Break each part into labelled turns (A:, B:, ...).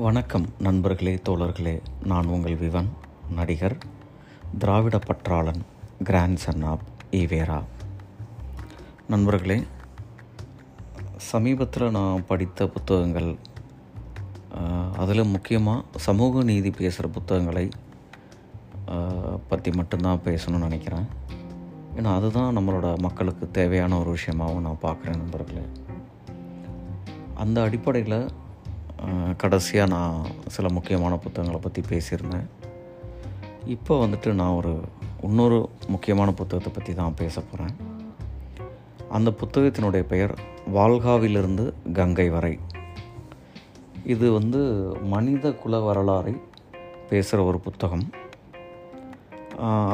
A: வணக்கம் நண்பர்களே தோழர்களே. நான் உங்கள் விவன் நடிகர் திராவிட பற்றாளன் கிராண்ட் சன் ஆப் ஈவேரா நண்பர்களே சமீபத்தில் நான் படித்த புத்தகங்கள் அதில் முக்கியமாக சமூக நீதி பேசுகிற புத்தகங்களை பற்றி மட்டும்தான் பேசணும்னு நினைக்கிறேன். ஏன்னா அதுதான் நம்மளோட மக்களுக்கு தேவையான ஒரு விஷயமாகவும் நான் பார்க்குறேன் நண்பர்களே. அந்த அடிப்படையில் கடைசியாக நான் சில முக்கியமான புத்தகங்களை பற்றி பேசியிருந்தேன். இப்போ வந்துட்டு நான் ஒரு இன்னொரு முக்கியமான புத்தகத்தை பற்றி தான் பேச போகிறேன் அந்த புத்தகத்தினுடைய பெயர் வால்காவிலிருந்து கங்கை வரை இது வந்து மனித குல வரலாறை பேசுகிற ஒரு புத்தகம்.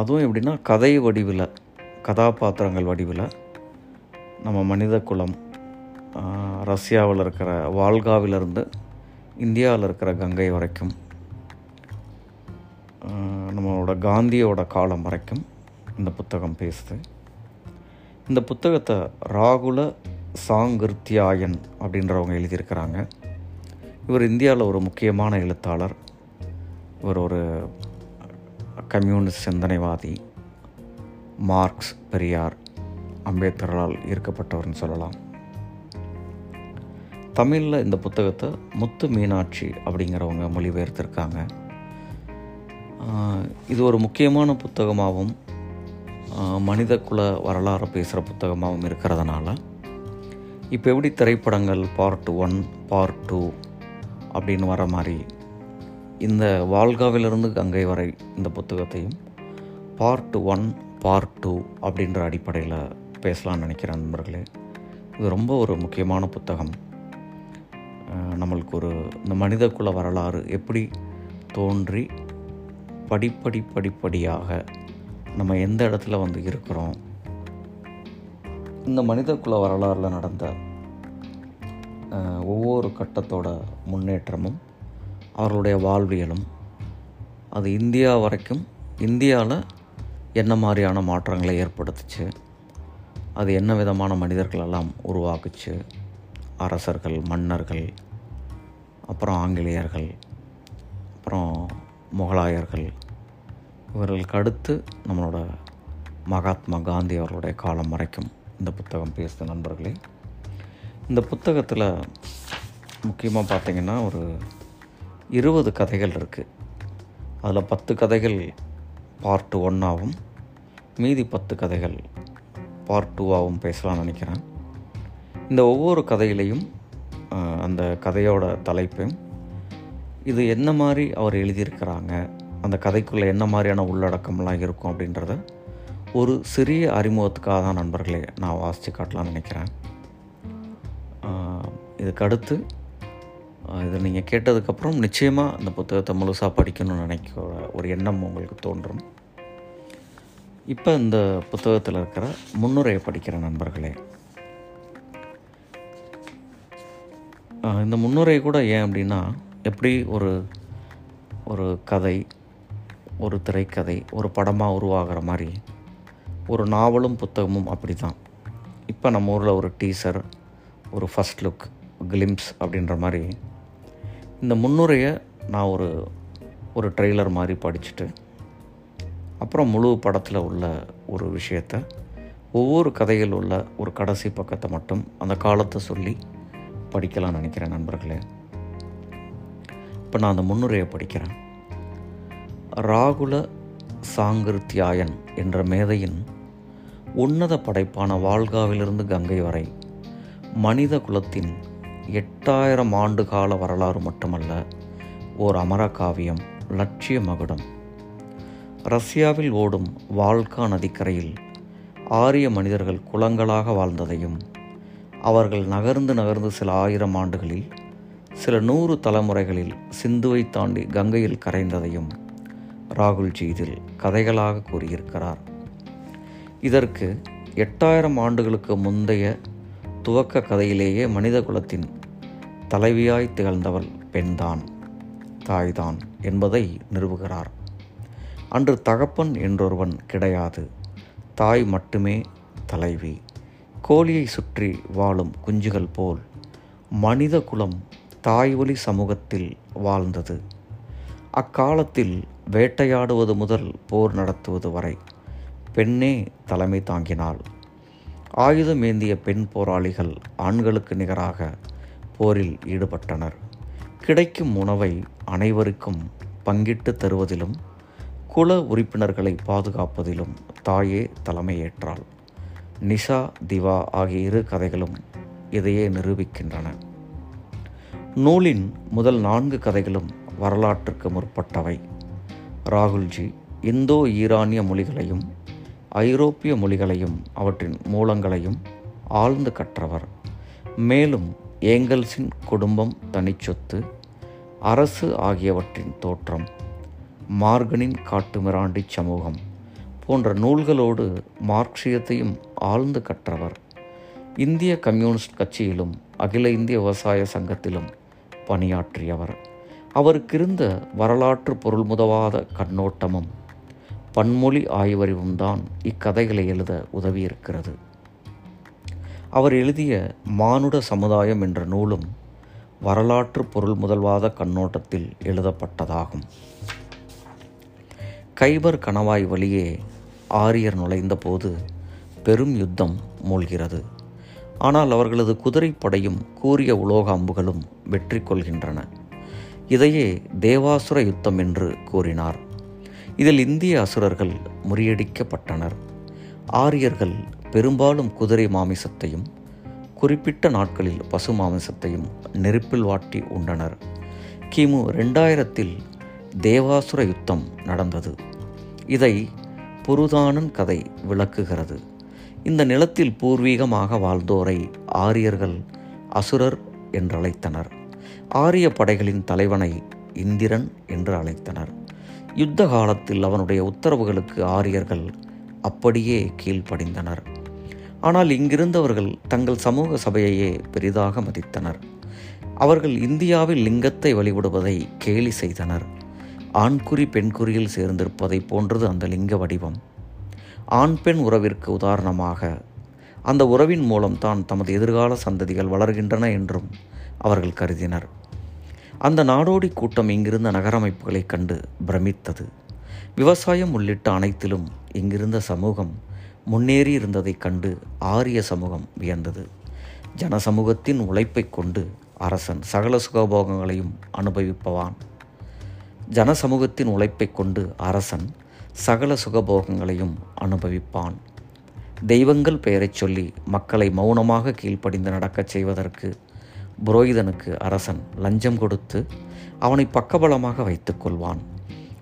A: அதுவும் எப்படின்னா கதை வடிவில் கதாபாத்திரங்கள் வடிவில் நம்ம மனித குலம் ரஷ்யாவில் இருக்கிற வால்காவிலிருந்து இந்தியாவில் இருக்கிற கங்கை வரைக்கும் நம்மளோட காந்தியோட காலம் வரைக்கும் இந்த புத்தகம் பேசுது. இந்த புத்தகத்தை ராகுல சாங்கிருத்தியாயன் அப்படின்றவங்க எழுதியிருக்கிறாங்க. இவர் இந்தியாவில் ஒரு முக்கியமான எழுத்தாளர். இவர் ஒரு கம்யூனிஸ்ட் சிந்தனைவாதி மார்க்ஸ் பெரியார் அம்பேத்கரால் ஈர்க்கப்பட்டவர்னு சொல்லலாம். தமிழில் இந்த புத்தகத்தை முத்து மீனாட்சி அப்படிங்கிறவங்க மொழிபெயர்த்திருக்காங்க. இது ஒரு முக்கியமான புத்தகமாகவும் மனித குல வரலாறு பேசுகிற புத்தகமாகவும் இருக்கிறதுனால இப்போ எப்படி திரைப்படங்கள் பார்ட் ஒன் பார்ட் டூ அப்படின்னு வர மாதிரி இந்த வால்காவிலிருந்து கங்கை வரை இந்த புத்தகத்தையும் பார்ட் ஒன் பார்ட் டூ அப்படின்ற அடிப்படையில் பேசலாம்னு நினைக்கிறேன் நண்பர்களே. இது ரொம்ப ஒரு முக்கியமான புத்தகம். நம்மளுக்கு ஒரு இந்த மனித குல வரலாறு எப்படி தோன்றி படிப்படி படிப்படியாக நம்ம எந்த இடத்துல வந்து இருக்கிறோம்? இந்த மனித குல வரலாறில் நடந்த ஒவ்வொரு கட்டத்தோட முன்னேற்றமும் அவர்களுடைய வாழ்வியலும் அது இந்தியா வரைக்கும் இந்தியாவில் என்ன மாதிரியான மாற்றங்களை ஏற்படுத்துச்சு? அது என்ன விதமான மனிதர்களெல்லாம் உருவாக்குச்சு? அரசர்கள் மன்னர்கள் அப்புறம் ஆங்கிலேயர்கள் அப்புறம் முகலாயர்கள் இவர்களுக்கு அடுத்து நம்மளோட மகாத்மா காந்தி அவர்களுடைய காலம் வரைக்கும் இந்த புத்தகம் பேசுது நண்பர்களே. இந்த புத்தகத்தில் முக்கியமாக பார்த்திங்கன்னா ஒரு இருபது கதைகள் இருக்குது அதில் பத்து கதைகள் பார்ட் ஒன்னாகவும் மீதி பத்து கதைகள் பார்ட் டூவாகவும் பேசலாம்னு நினைக்கிறேன். இந்த ஒவ்வொரு கதையிலையும் அந்த கதையோட தலைப்பையும் இது என்ன மாதிரி அவர் எழுதியிருக்கிறாங்க அந்த கதைக்குள்ளே என்ன மாதிரியான உள்ளடக்கம்லாம் இருக்கும் அப்படின்றத ஒரு சிறிய அறிமுகத்துக்காக தான் நண்பர்களே நான் வாசித்து காட்டலாம்னு நினைக்கிறேன். இதுக்கு அடுத்து இதை நீங்கள் கேட்டதுக்கப்புறம் நிச்சயமாக அந்த புத்தகத்தை முழுசாக படிக்கணும்னு நினைக்கிற ஒரு எண்ணம் உங்களுக்கு தோன்றும். இப்போ இந்த புத்தகத்தில் இருக்கிற முன்னுரையை படிக்கிற நண்பர்களே இந்த முன்னுரை கூட ஏன் அப்படின்னா எப்படி ஒரு ஒரு கதை ஒரு திரைக்கதை ஒரு படமாக உருவாகிற மாதிரி ஒரு நாவலும் புத்தகமும் அப்படி தான் இப்போ நம்ம ஊரில் ஒரு டீசர் ஒரு ஃபஸ்ட் லுக் கிளிம்ஸ் அப்படின்ற மாதிரி இந்த முன்னுரையை நான் ஒரு ஒரு ட்ரெய்லர் மாதிரி படிச்சுட்டு அப்புறம் முழு படத்தில் உள்ள ஒரு விஷயத்தை ஒவ்வொரு கதையில் உள்ள ஒரு கடைசி பக்கத்தை மட்டும் அந்த காலத்தை சொல்லி படிக்கலாம்னு நினைக்கிறேன் நண்பர்களே. இப்போ நான் அந்த முன்னுரையை படிக்கிறேன். ராகுல சாங்கிருத்தியாயன் என்ற மேதையின் உன்னத படைப்பான வால்காவிலிருந்து கங்கை வரை மனித குலத்தின் எட்டாயிரம் ஆண்டு கால வரலாறு மட்டுமல்ல ஓர் அமர காவியம் லட்சிய மகுடம். ரஷ்யாவில் ஓடும் வால்கா நதிக்கரையில் ஆரிய மனிதர்கள் குலங்களாக வாழ்ந்ததையும் அவர்கள் நகர்ந்து நகர்ந்து சில ஆயிரம் ஆண்டுகளில் சில நூறு தலைமுறைகளில் சிந்துவை தாண்டி கங்கையில் கரைந்ததையும் ராகுல்ஜி இதில் கதைகளாக கூறியிருக்கிறார். இதற்கு எட்டாயிரம் ஆண்டுகளுக்கு முந்தைய துவக்க கதையிலேயே மனித குலத்தின் தலைவியாய் திகழ்ந்தவள் பெண்தான் தாய்தான் என்பதை நிறுவுகிறார். அன்று தகப்பன் என்றொருவன் கிடையாது தாய் மட்டுமே தலைவி. கோழியை சுற்றி வாழும் குஞ்சுகள் போல் மனித குலம் தாய் சமூகத்தில் வாழ்ந்தது. அக்காலத்தில் வேட்டையாடுவது முதல் போர் நடத்துவது வரை பெண்ணே தலைமை தாங்கினாள். ஆயுதம் ஏந்திய பெண் போராளிகள் ஆண்களுக்கு நிகராக போரில் ஈடுபட்டனர். கிடைக்கும் உணவை அனைவருக்கும் பங்கிட்டு தருவதிலும் குல உறுப்பினர்களை பாதுகாப்பதிலும் தாயே தலைமையேற்றாள். நிஷா திவா ஆகிய இரு கதைகளும் இதையே நிரூபிக்கின்றன. நூலின் முதல் நான்கு கதைகளும் வரலாற்றுக்கு முற்பட்டவை. ராகுல்ஜி இந்தோ ஈரானிய மொழிகளையும் ஐரோப்பிய மொழிகளையும் அவற்றின் மூலங்களையும் ஆழ்ந்து கற்றவர். மேலும் ஏங்கல்ஸின் குடும்பம் தனிச்சொத்து அரசு ஆகியவற்றின் தோற்றம் மார்கனின் காட்டுமிராண்டி சமூகம் போன்ற நூல்களோடு மார்க்சியத்தையும் ஆழ்ந்து கற்றவர். இந்திய கம்யூனிஸ்ட் கட்சியிலும் அகில இந்திய விவசாய சங்கத்திலும் பணியாற்றியவர். அவருக்கிருந்த வரலாற்று பொருள்முதவாத கண்ணோட்டமும் பன்மொழி ஆய்வறிவும் தான் இக்கதைகளை எழுத உதவியிருக்கிறது. அவர் எழுதிய மானுட சமுதாயம் என்ற நூலும் வரலாற்று பொருள் முதல்வாத கண்ணோட்டத்தில் எழுதப்பட்டதாகும். கைபர் கணவாய் வழியே ஆரியர் நுழைந்தபோது பெரும் யுத்தம் மூழ்கிறது. ஆனால் அவர்களது குதிரைப்படையும் கூரிய உலோக அம்புகளும் வெற்றி கொள்கின்றன. இதையே தேவாசுர யுத்தம் என்று கூறினார். இதில் இந்திய அசுரர்கள் முறியடிக்கப்பட்டனர். ஆரியர்கள் பெரும்பாலும் குதிரை மாமிசத்தையும் குறிப்பிட்ட நாட்களில் பசு மாமிசத்தையும் நெருப்பில் வாட்டி உண்டனர். கிமு ரெண்டாயிரத்தில் தேவாசுர யுத்தம் நடந்தது. இதை புருதானன் கதை விளக்குகிறது. இந்த நிலத்தில் பூர்வீகமாக வாழ்ந்தோரை ஆரியர்கள் அசுரர் என்றழைத்தனர். ஆரிய படைகளின் தலைவனை இந்திரன் என்று அழைத்தனர். யுத்த காலத்தில் அவனுடைய உத்தரவுகளுக்கு ஆரியர்கள் அப்படியே கீழ்ப்படிந்தனர். ஆனால் இங்கிருந்தவர்கள் தங்கள் சமூக சபையையே பெரிதாக மதித்தனர். அவர்கள் இந்தியாவில் லிங்கத்தை வழிபடுவதை கேலி செய்தனர். ஆண்குறி பெண்குறியில் சேர்ந்திருப்பதை போன்றது அந்த லிங்க வடிவம். ஆண் பெண் உறவிற்கு உதாரணமாக அந்த உறவின் மூலம் தான் தமது எதிர்கால சந்ததிகள் வளர்கின்றன என்றும் அவர்கள் கருதினர். அந்த நாடோடி கூட்டம் இங்கிருந்த நகரமைப்புகளை கண்டு பிரமித்தது. விவசாயம் உள்ளிட்ட அனைத்திலும் இங்கிருந்த சமூகம் முன்னேறி இருந்ததைக் கண்டு ஆரிய சமூகம் வியந்தது. ஜனசமூகத்தின் உழைப்பைக் கொண்டு அரசன் சகல சுகபோகங்களையும் அனுபவிப்பவான். ஜனசமூகத்தின் உழைப்பைக் கொண்டு அரசன் சகல சுகபோகங்களையும் அனுபவிப்பான். தெய்வங்கள் பெயரைச் சொல்லி மக்களை மௌனமாக கீழ்ப்படிந்து நடக்கச் செய்வதற்கு புரோகிதனுக்கு அரசன் லஞ்சம் கொடுத்து அவனை பக்கபலமாக வைத்துக் கொள்வான்.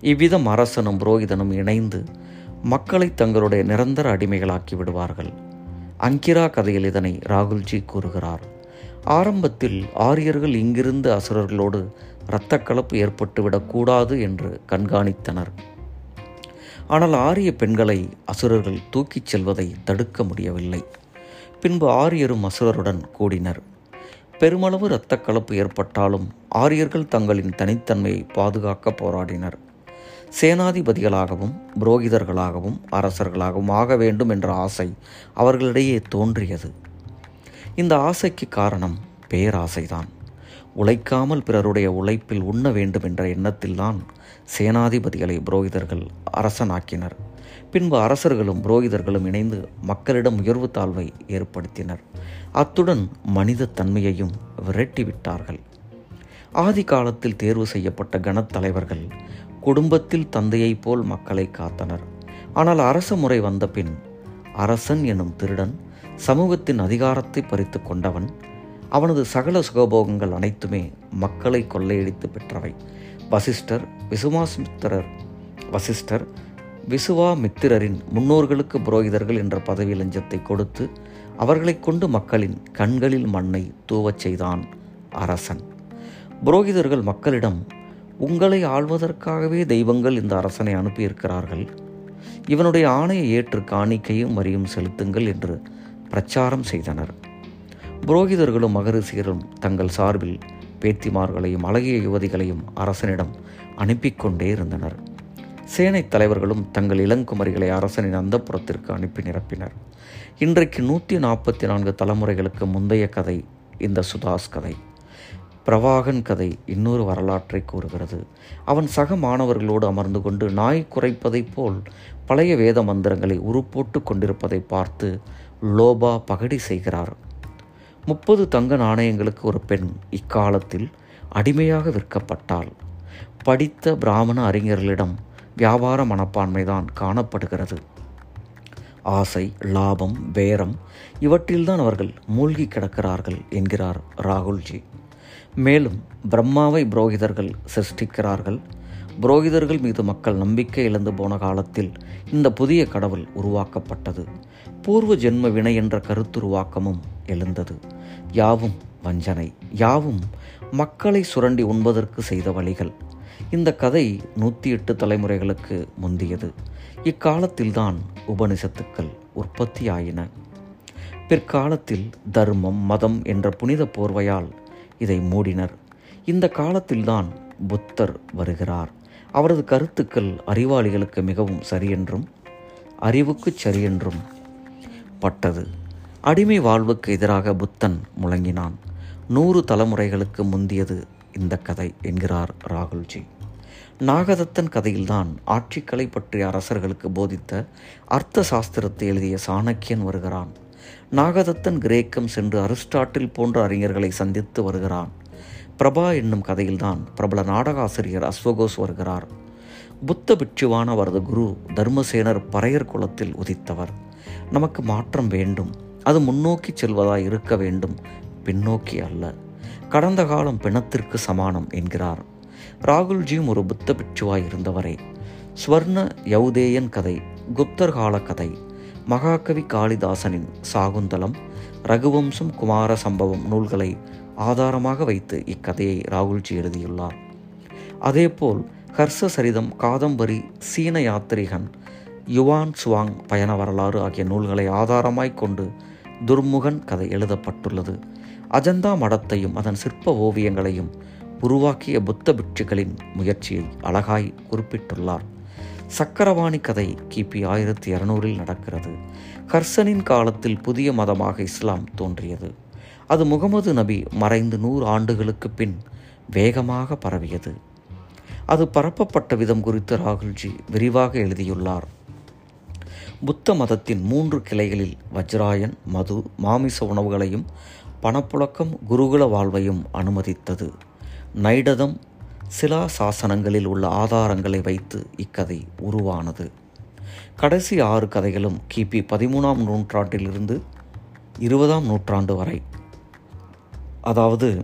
A: இவ்விதம் அரசனும் புரோகிதனும் இணைந்து மக்களை தங்களுடைய நிரந்தர அடிமைகளாக்கி விடுவார்கள். அங்கிரா கதையில் இதனை ராகுல்ஜி கூறுகிறார். ஆரம்பத்தில் ஆரியர்கள் இங்கிருந்து அசுரர்களோடு இரத்தக்கலப்பு ஏற்பட்டுவிடக்கூடாது என்று கண்காணித்தனர். ஆனால் ஆரிய பெண்களை அசுரர்கள் தூக்கிச் செல்வதை தடுக்க முடியவில்லை. பின்பு ஆரியரும் அசுரருடன் கூடினர். பெருமளவு இரத்தக்கலப்பு ஏற்பட்டாலும் ஆரியர்கள் தங்களின் தனித்தன்மையை பாதுகாக்க போராடினர். சேனாதிபதிகளாகவும் புரோகிதர்களாகவும் அரசர்களாகவும் ஆக வேண்டும் என்ற ஆசை அவர்களிடையே தோன்றியது. இந்த ஆசைக்கு காரணம் பேராசைதான். உழைக்காமல் பிறருடைய உழைப்பில் உண்ண வேண்டும் என்ற எண்ணத்தில்தான் சேனாதிபதிகளை புரோகிதர்கள் அரசனாக்கினர். பின்பு அரசர்களும் புரோகிதர்களும் இணைந்து மக்களிடம் உயர்வு தாழ்வை ஏற்படுத்தினர். அத்துடன் மனித தன்மையையும் விரட்டிவிட்டார்கள். ஆதி காலத்தில் தேர்வு செய்யப்பட்ட கணத்தலைவர்கள் குடும்பத்தில் தந்தையைப் போல் மக்களை காத்தனர். ஆனால் அரச முறை வந்த பின் அரசன் எனும் திருடன் சமூகத்தின் அதிகாரத்தை பறித்து கொண்டவன் அவனது சகல சுகபோகங்கள் அனைத்துமே மக்களை கொள்ளையடித்து பெற்றவை. வசிஷ்டர் விசுவாமித்திரர். வசிஷ்டர் விசுவாமித்திரரின் முன்னோர்களுக்கு புரோகிதர்கள் என்ற பதவி லஞ்சத்தை கொடுத்து அவர்களை கொண்டு மக்களின் கண்களில் மண்ணை தூவச் செய்தான் அரசன். புரோகிதர்கள் மக்களிடம் உங்களை ஆள்வதற்காகவே தெய்வங்கள் இந்த அரசனை அனுப்பியிருக்கிறார்கள். இவனுடைய ஆணையை ஏற்று காணிக்கையும் வரியும் செலுத்துங்கள் என்று பிரச்சாரம் செய்தனர். புரோகிதர்களும் மகரிஷியரும் தங்கள் சார்பில் பேத்திமார்களையும் அழகிய யுவதிகளையும் அரசனிடம் அனுப்பி கொண்டே இருந்தனர். சேனைத் தலைவர்களும் தங்கள் இளங்குமரிகளை அரசனின் அந்தப்புறத்திற்கு அனுப்பி நிரப்பினர். இன்றைக்கு நூற்றி நாற்பத்தி நான்கு தலைமுறைகளுக்கு முந்தைய கதை இந்த சுதாஸ் கதை. பிரவாகன் கதை இன்னொரு வரலாற்றை கூறுகிறது. அவன் சக மாணவர்களோடு அமர்ந்து கொண்டு நாய் குறைப்பதைப் போல் பழைய வேத மந்திரங்களை உருப்போட்டு கொண்டிருப்பதை பார்த்து லோபா பகடி செய்கிறார். முப்பது தங்க நாணயங்களுக்கு ஒரு பெண் இக்காலத்தில் அடிமையாக விற்கப்பட்டாள். படித்த பிராமண அறிஞர்களிடம் வியாபார மனப்பான்மைதான் காணப்படுகிறது. ஆசை லாபம் பேரம் இவற்றில்தான் அவர்கள் மூழ்கி கிடக்கிறார்கள் என்கிறார் ராகுல்ஜி. மேலும் பிரம்மாவை புரோகிதர்கள் சிருஷ்டிக்கிறார்கள். புரோகிதர்கள் மீது மக்கள் நம்பிக்கை இழந்து போன காலத்தில் இந்த புதிய கடவுள் உருவாக்கப்பட்டது. பூர்வ ஜென்ம வினை என்ற கருத்துருவாக்கமும் எழுந்தது. யாவும் வஞ்சனை யாவும் மக்களை சுரண்டி உண்பதற்கு செய்த வழிகள். இந்த கதை நூற்றி எட்டு தலைமுறைகளுக்கு முந்தியது. இக்காலத்தில்தான் உபனிஷத்துக்கள் உற்பத்தியாயின. பிற்காலத்தில் தர்மம் மதம் என்ற புனித போர்வையால் இதை மூடினர். இந்த காலத்தில்தான் புத்தர் வருகிறார். அவரது கருத்துக்கள் அறிவாளிகளுக்கு மிகவும் சரியென்றும் அறிவுக்கு சரியென்றும் பட்டது. அடிமை வாழ்வுக்கு எதிராக புத்தன் முழங்கினான். நூறு தலைமுறைகளுக்கு முந்தியது இந்த கதை என்கிறார் ராகுல்ஜி. நாகதத்தன் கதையில்தான் ஆட்சிக்கலை பற்றிய அரசர்களுக்கு போதித்த அர்த்த சாஸ்திரத்தை எழுதிய சாணக்கியன் வருகிறான். நாகதத்தன் கிரேக்கம் சென்று அரிஸ்டாட்டில் போன்ற அறிஞர்களை சந்தித்து வருகிறான். பிரபா என்னும் கதையில்தான் பிரபல நாடகாசிரியர் அஸ்வகோஸ் வருகிறார். புத்த பிட்சுவான அவரது குரு தர்மசேனர் பறையர் குலத்தில் உதித்தவர். நமக்கு மாற்றம் வேண்டும். அது முன்னோக்கி செல்வதாய் இருக்க வேண்டும். பின்னோக்கி அல்ல. கடந்த காலம் பிணத்திற்கு சமானம் என்கிறார். ராகுல்ஜியும் ஒரு புத்த பிட்சுவாய் இருந்தவரே. ஸ்வர்ண யௌதேயன் கதை குப்தர் கால கதை மகாகவி காளிதாசனின் சாகுந்தலம் ரகுவம்சம் குமார சம்பவம் நூல்களை ஆதாரமாக வைத்து இக்கதையை ராகுல்ஜி எழுதியுள்ளார். அதேபோல் ஹர்ஷ சரிதம் காதம்பரி சீன யாத்திரிகன் யுவான் சுவாங் பயண வரலாறு ஆகிய நூல்களை ஆதாரமாய் கொண்டு துர்முகன் கதை எழுதப்பட்டுள்ளது. அஜந்தா மடத்தையும் அதன் சிற்ப ஓவியங்களையும் உருவாக்கிய புத்த பிட்சுகளின் முயற்சியை அழகாய் குறிப்பிட்டுள்ளார். சக்கரவாணி கதை கிபி ஆயிரத்தி இரநூறில் நடக்கிறது. ஹர்சனின் காலத்தில் புதிய மதமாக இஸ்லாம் தோன்றியது. அது முகமது நபி மறைந்து நூறு ஆண்டுகளுக்கு பின் வேகமாக பரவியது. அது பரப்பப்பட்ட விதம் குறித்து ராகுல்ஜி விரிவாக எழுதியுள்ளார். புத்த மதத்தின் மூன்று கிளைகளில் வஜ்ராயன் மது மாமிச உணவுகளையும் பணப்புழக்கம் குருகுல வாழ்வையும் அனுமதித்தது. நைடதம் சிலா சாசனங்களில் உள்ள ஆதாரங்களை வைத்து இக்கதை உருவானது. கடைசி ஆறு கதைகளும் கிபி பதிமூணாம் நூற்றாண்டிலிருந்து இருபதாம் நூற்றாண்டு வரை. அதாவது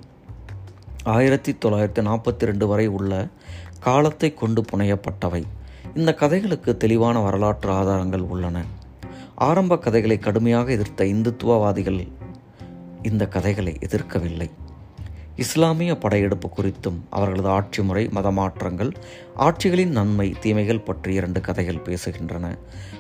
A: ஆயிரத்தி தொள்ளாயிரத்தி நாற்பத்தி ரெண்டு வரை உள்ள காலத்தை கொண்டு புனையப்பட்டவை. இந்த கதைகளுக்கு தெளிவான வரலாற்று ஆதாரங்கள் உள்ளன. ஆரம்ப கதைகளை கடுமையாக எதிர்த்த இந்துத்துவவாதிகள் இந்த கதைகளை எதிர்க்கவில்லை. இஸ்லாமிய படையெடுப்பு குறித்தும் அவர்களது ஆட்சி முறை மதமாற்றங்கள் ஆட்சிகளின் நன்மை தீமைகள் பற்றி இரண்டு கதைகள் பேசுகின்றன.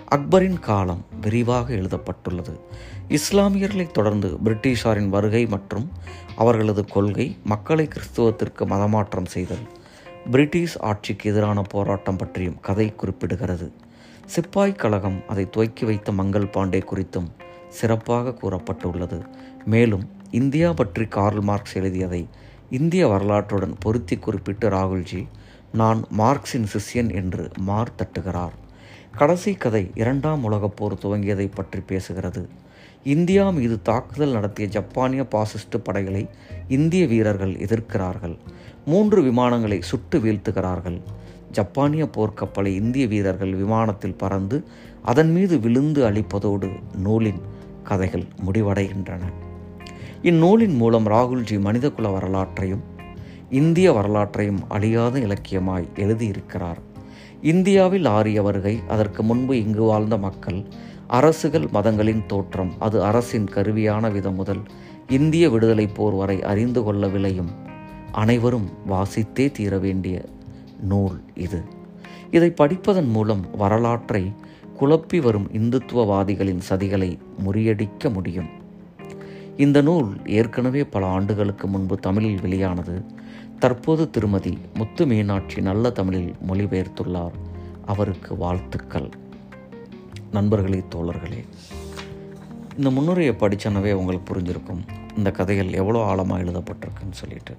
A: அக்பரின் காலம் விரிவாக எழுதப்பட்டுள்ளது. இஸ்லாமியர்களை தொடர்ந்து பிரிட்டிஷாரின் வருகை மற்றும் அவர்களது கொள்கை மக்களை கிறிஸ்துவத்திற்கு மதமாற்றம் செய்தல் பிரிட்டிஷ் ஆட்சிக்கு எதிரான போராட்டம் பற்றியும் கதை குறிப்பிடுகிறது. சிப்பாய் கழகம் அதை துவக்கி வைத்த மங்கள் பாண்டே குறித்தும் சிறப்பாக கூறப்பட்டுள்ளது. மேலும் இந்தியா பற்றி கார்ல் மார்க்ஸ் எழுதியதை இந்திய வரலாற்றுடன் பொருத்தி குறிப்பிட்டு ராகுல்ஜி நான் மார்க்சின் சிஷ்யன் என்று மார் தட்டுகிறார். கடைசி கதை இரண்டாம் உலகப் போர் துவங்கியதை பற்றி பேசுகிறது. இந்தியா மீது தாக்குதல் நடத்திய ஜப்பானிய பாசிஸ்ட் படைகளை இந்திய வீரர்கள் எதிர்க்கிறார்கள். மூன்று விமானங்களை சுட்டு வீழ்த்துகிறார்கள். ஜப்பானிய போர்க்கப்பலை இந்திய வீரர்கள் விமானத்தில் பறந்து அதன் மீது விழுந்து அழிப்பதோடு நூலின் கதைகள் முடிவடைகின்றன. இந்நூலின் மூலம் ராகுல்ஜி மனிதகுல வரலாற்றையும் இந்திய வரலாற்றையும் அழியாத இலக்கியமாய் எழுதியிருக்கிறார். இந்தியாவில் ஆரிய வருகை அதற்கு முன்பு இங்கு வாழ்ந்த மக்கள் அரசுகள் மதங்களின் தோற்றம் அது அரசின் கருவியான விதம் முதல் இந்திய விடுதலை போர் வரை அறிந்து கொள்ள விளையும் அனைவரும் வாசித்தே தீர வேண்டிய நூல் இது. இதை படிப்பதன் மூலம் வரலாற்றை குழப்பி வரும் இந்துத்துவவாதிகளின் சதிகளை முறியடிக்க முடியும். இந்த நூல் ஏற்கனவே பல ஆண்டுகளுக்கு முன்பு தமிழில் வெளியானது. தற்போது திருமதி முத்து மீனாட்சி நல்ல தமிழில் மொழிபெயர்த்துள்ளார். அவருக்கு வாழ்த்துக்கள். நண்பர்களே தோழர்களே இந்த முன்னுரையை படித்தனவே உங்களுக்கு புரிஞ்சிருக்கும். இந்த கதைகள் எவ்வளோ ஆழமாக எழுதப்பட்டிருக்குன்னு சொல்லிட்டு.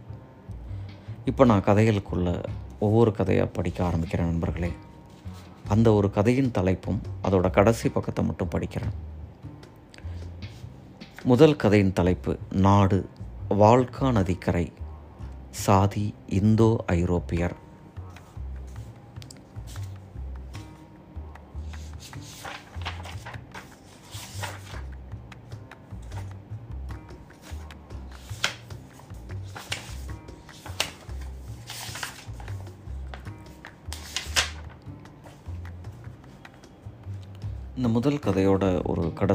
A: இப்போ நான் கதைகளுக்குள்ள ஒவ்வொரு கதையாக படிக்க ஆரம்பிக்கிறேன் நண்பர்களே. அந்த ஒரு கதையின் தலைப்பும் அதோட கடைசி பக்கத்தை மட்டும் படிக்கிறேன். முதல் கதையின் தலைப்பு நாடு வால்கா நதிக்கரை சாதி இந்தோ ஐரோப்பியர்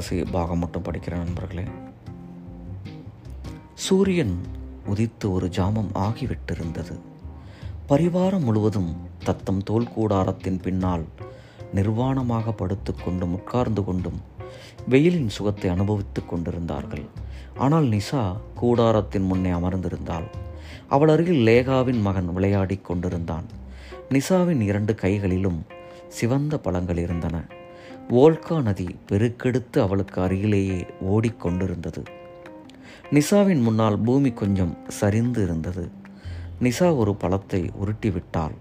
A: கடைசி பாகம் மட்டும் படிக்கிறேன் நண்பர்களே. சூரியன் உதித்து ஒரு ஜாமம் ஆகிவிட்டிருந்தது. பரிவாரம் முழுவதும் தத்தம் தோல் கூடாரத்தின் பின்னால் நிர்வாணமாக படுத்துக்கொண்டும் உட்கார்ந்து கொண்டும் வெயிலின் சுகத்தை அனுபவித்துக் கொண்டிருந்தார்கள். ஆனால் நிசா கூடாரத்தின் முன்னே அமர்ந்திருந்தாள். அவள் அருகில் லேகாவின் மகன் விளையாடிக் கொண்டிருந்தான். நிசாவின் இரண்டு கைகளிலும் சிவந்த பழங்கள் இருந்தன. வோல்கா நதி பெருக்கெடுத்து அவளுக்கு அருகிலேயே ஓடிக்கொண்டிருந்தது. நிசாவின் முன்னால் பூமி கொஞ்சம் சரிந்து இருந்தது நிசா ஒரு பழத்தை உருட்டிவிட்டால்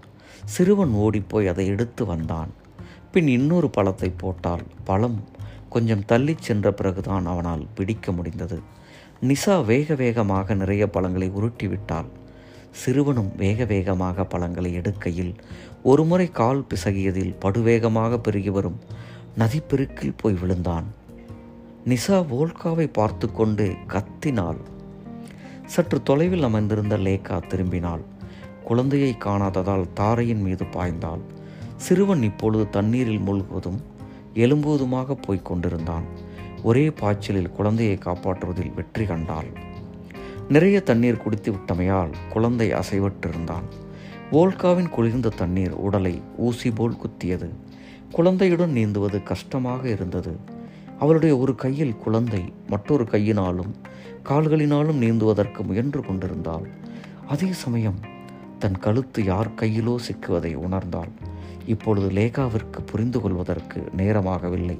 A: சிறுவன் ஓடிப்போய் அதை எடுத்து வந்தான். பின் இன்னொரு பழத்தை போட்டால் பழம் கொஞ்சம் தள்ளிச் சென்ற பிறகுதான் அவனால் பிடிக்க முடிந்தது. நிசா வேக வேகமாக நிறைய பழங்களை உருட்டிவிட்டாள். சிறுவனும் வேக வேகமாக பழங்களை எடுக்கையில் ஒருமுறை கால் பிசகியதில் படுவேகமாக பெருகி வரும் நதிப்பெருக்கில் போய் விழுந்தான். நிசா வோல்காவை பார்த்து கொண்டு கத்தினாள். சற்று தொலைவில் அமர்ந்திருந்த லேகா திரும்பினாள். குழந்தையை காணாததால் தாரையின் மீது பாய்ந்தாள். சிறுவன் இப்பொழுது தண்ணீரில் மூழ்குவதும் எலும்புவதுமாக போய்க் கொண்டிருந்தான். ஒரே பாய்ச்சலில் குழந்தையை காப்பாற்றுவதில் வெற்றி கண்டாள். நிறைய தண்ணீர் குடித்து விட்டமையால் குழந்தை அசைவற்றிருந்தான் வோல்காவின் குளிர்ந்த தண்ணீர் உடலை ஊசி போல் குத்தியது. குழந்தையுடன் நீந்துவது கஷ்டமாக இருந்தது. அவளுடைய ஒரு கையில் குழந்தை மற்றொரு கையினாலும் கால்களினாலும் நீந்துவதற்கு முயன்று கொண்டிருந்தாள். அதே சமயம் தன் கழுத்து யார் கையிலோ சிக்குவதை உணர்ந்தாள். இப்பொழுது லேகாவிற்கு புரிந்து கொள்வதற்கு நேரமாகவில்லை.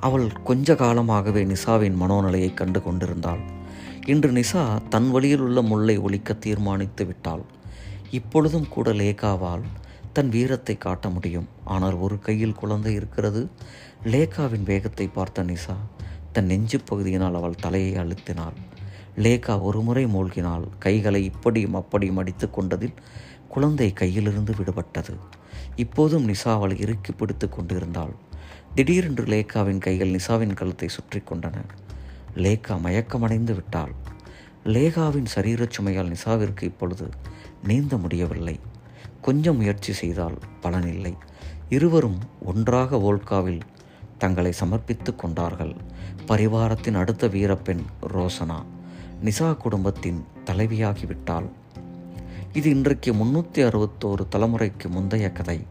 A: அவள் கொஞ்ச காலமாகவே நிசாவின் மனோநிலையை கண்டு கொண்டிருந்தாள். இன்று நிசா தன் வழியில் உள்ள முல்லை ஒழிக்க தீர்மானித்து விட்டாள். இப்பொழுதும் கூட லேகாவால் தன் வீரத்தை காட்ட முடியும். ஆனால் ஒரு கையில் குழந்தை இருக்கிறது. லேகாவின் வேகத்தை பார்த்த நிசா தன் நெஞ்சு பகுதியினால் அவள் தலையை அழுத்தினாள். லேகா ஒருமுறை மூழ்கினாள் கைகளை இப்படியும் அப்படியும் அடித்து கொண்டதில் குழந்தை கையிலிருந்து விடுபட்டது. இப்போதும் நிசா அவளை இறுக்கி பிடித்து கொண்டிருந்தாள். திடீரென்று லேகாவின் கைகள் நிசாவின் கழுத்தை சுற்றி கொண்டன. லேகா மயக்கமடைந்து விட்டாள். லேகாவின் சரீரச் சுமையால் நிசாவிற்கு இப்பொழுது நீந்த முடியவில்லை. கொஞ்சம் முயற்சி செய்தால் பலனில்லை இருவரும் ஒன்றாக வோல்காவில் தங்களை சமர்ப்பித்து கொண்டார்கள். பரிவாரத்தின் அடுத்த வீரப்பெண் ரோசனா நிசா குடும்பத்தின் தலைவியாகிவிட்டாள். இது இன்றைக்கு முன்னூற்றி அறுபத்தோரு தலைமுறைக்கு முந்தைய கதை.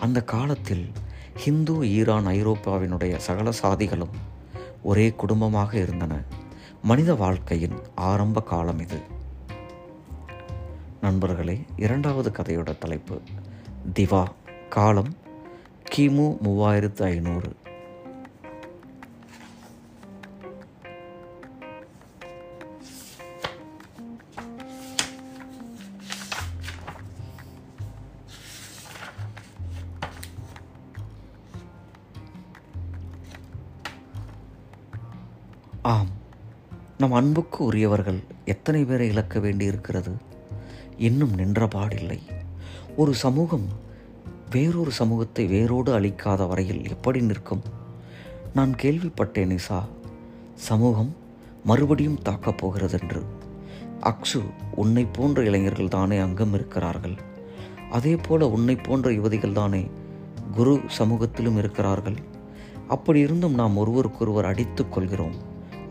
A: அந்த காலத்தில் ஹிந்து ஈரான் ஐரோப்பாவினுடைய சகல சாதிகளும் ஒரே குடும்பமாக இருந்தன. மனித வாழ்க்கையின் ஆரம்ப காலம் இது. நண்பர்களே இரண்டாவது கதையோட தலைப்பு திவா காலம் கிமு மூவாயிரத்து ஐநூறு. ஆம் நம் அன்புக்கு உரியவர்கள் எத்தனை பேரை இழக்க வேண்டியிருக்கிறது? இன்னும் நின்றபாடில்லை. ஒரு சமூகம் வேறொரு சமூகத்தை வேரோடு அழிக்காத வரையில் எப்படி நிற்கும்? நான் கேள்விப்பட்டேன் நிசா. சமூகம் மறுபடியும் தாக்கப் போகிறதென்று. அக்ஷு உன்னை போன்ற இளைஞர்கள் தானே அங்கம் இருக்கிறார்கள். அதே போல உன்னை போன்ற யுவதிகள் தானே குரு சமூகத்திலும் இருக்கிறார்கள். அப்படி இருந்தும் நாம் ஒருவருக்கொருவர் அடித்துக் கொள்கிறோம்.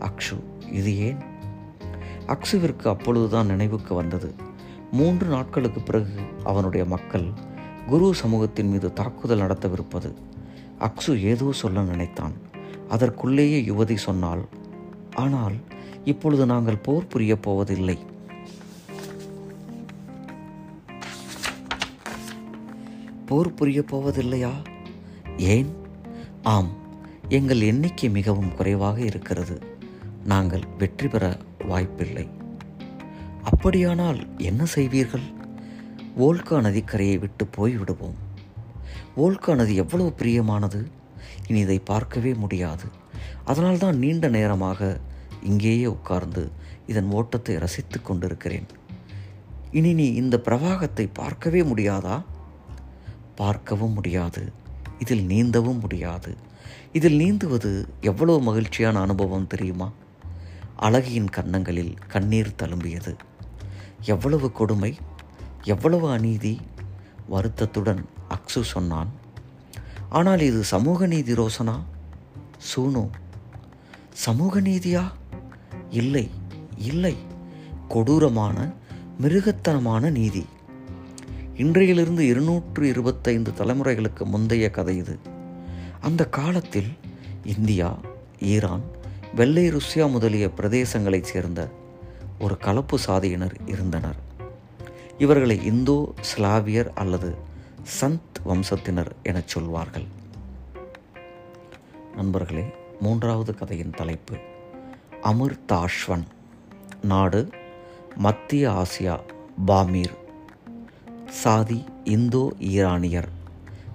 A: அக்ஷு இது ஏன்? அக்ஷுவிற்கு அப்பொழுதுதான் நினைவுக்கு வந்தது. மூன்று நாட்களுக்கு பிறகு அவனுடைய மக்கள் குரு சமூகத்தின் மீது தாக்குதல் நடத்தவிருப்பது அக்ஷு ஏதோ சொல்ல நினைத்தான். அதற்குள்ளேயே யுவதி சொன்னால் ஆனால் இப்பொழுது நாங்கள் போர் புரியப் போவதில்லை. போர் புரியப் போவதில்லையா? ஏன்? ஆம் எங்கள் எண்ணிக்கை மிகவும் குறைவாக இருக்கிறது. நாங்கள் வெற்றி பெற வாய்ப்பில்லை. அப்படியானால் என்ன செய்வீர்கள்? வோல்கா நதிக்கரையை விட்டு போய்விடுவோம். வோல்கா நதி எவ்வளவு பிரியமானது? இனி இதை பார்க்கவே முடியாது. அதனால்தான் நீண்ட நேரமாக இங்கேயே உட்கார்ந்து இதன் ஓட்டத்தை ரசித்து கொண்டிருக்கிறேன். இனி நீ இந்த பிரவாகத்தை பார்க்கவே முடியாதா? பார்க்கவும் முடியாது. இதில் நீந்தவும் முடியாது. இதில் நீந்துவது எவ்வளவு மகிழ்ச்சியான அனுபவம் தெரியுமா? அழகியின் கன்னங்களில் கண்ணீர் தழும்பியது. எவ்வளவு கொடுமை எவ்வளவு அநீதி? வருத்தத்துடன் அக்சு சொன்னான். ஆனால் இது சமூக நீதி ரோசனா? சூனு சமூக நீதியா? இல்லை இல்லை. கொடூரமான மிருகத்தனமான நீதி. இன்றையிலிருந்து இருநூற்று இருபத்தைந்து தலைமுறைகளுக்கு முந்தைய கதை இது. அந்த காலத்தில் இந்தியா ஈரான் வெள்ளை ருஷ்யா முதலிய பிரதேசங்களைச் சேர்ந்த ஒரு கலப்பு சாதியினர் இருந்தனர். இவர்களை இந்தோ ஸ்லாவியர் அல்லது சந்த் வம்சத்தினர் எனச் சொல்வார்கள். நண்பர்களே மூன்றாவது கதையின் தலைப்பு அமிர்தாஷ்வன் நாடு மத்திய ஆசியா பாமீர். சாதி இந்தோ ஈரானியர்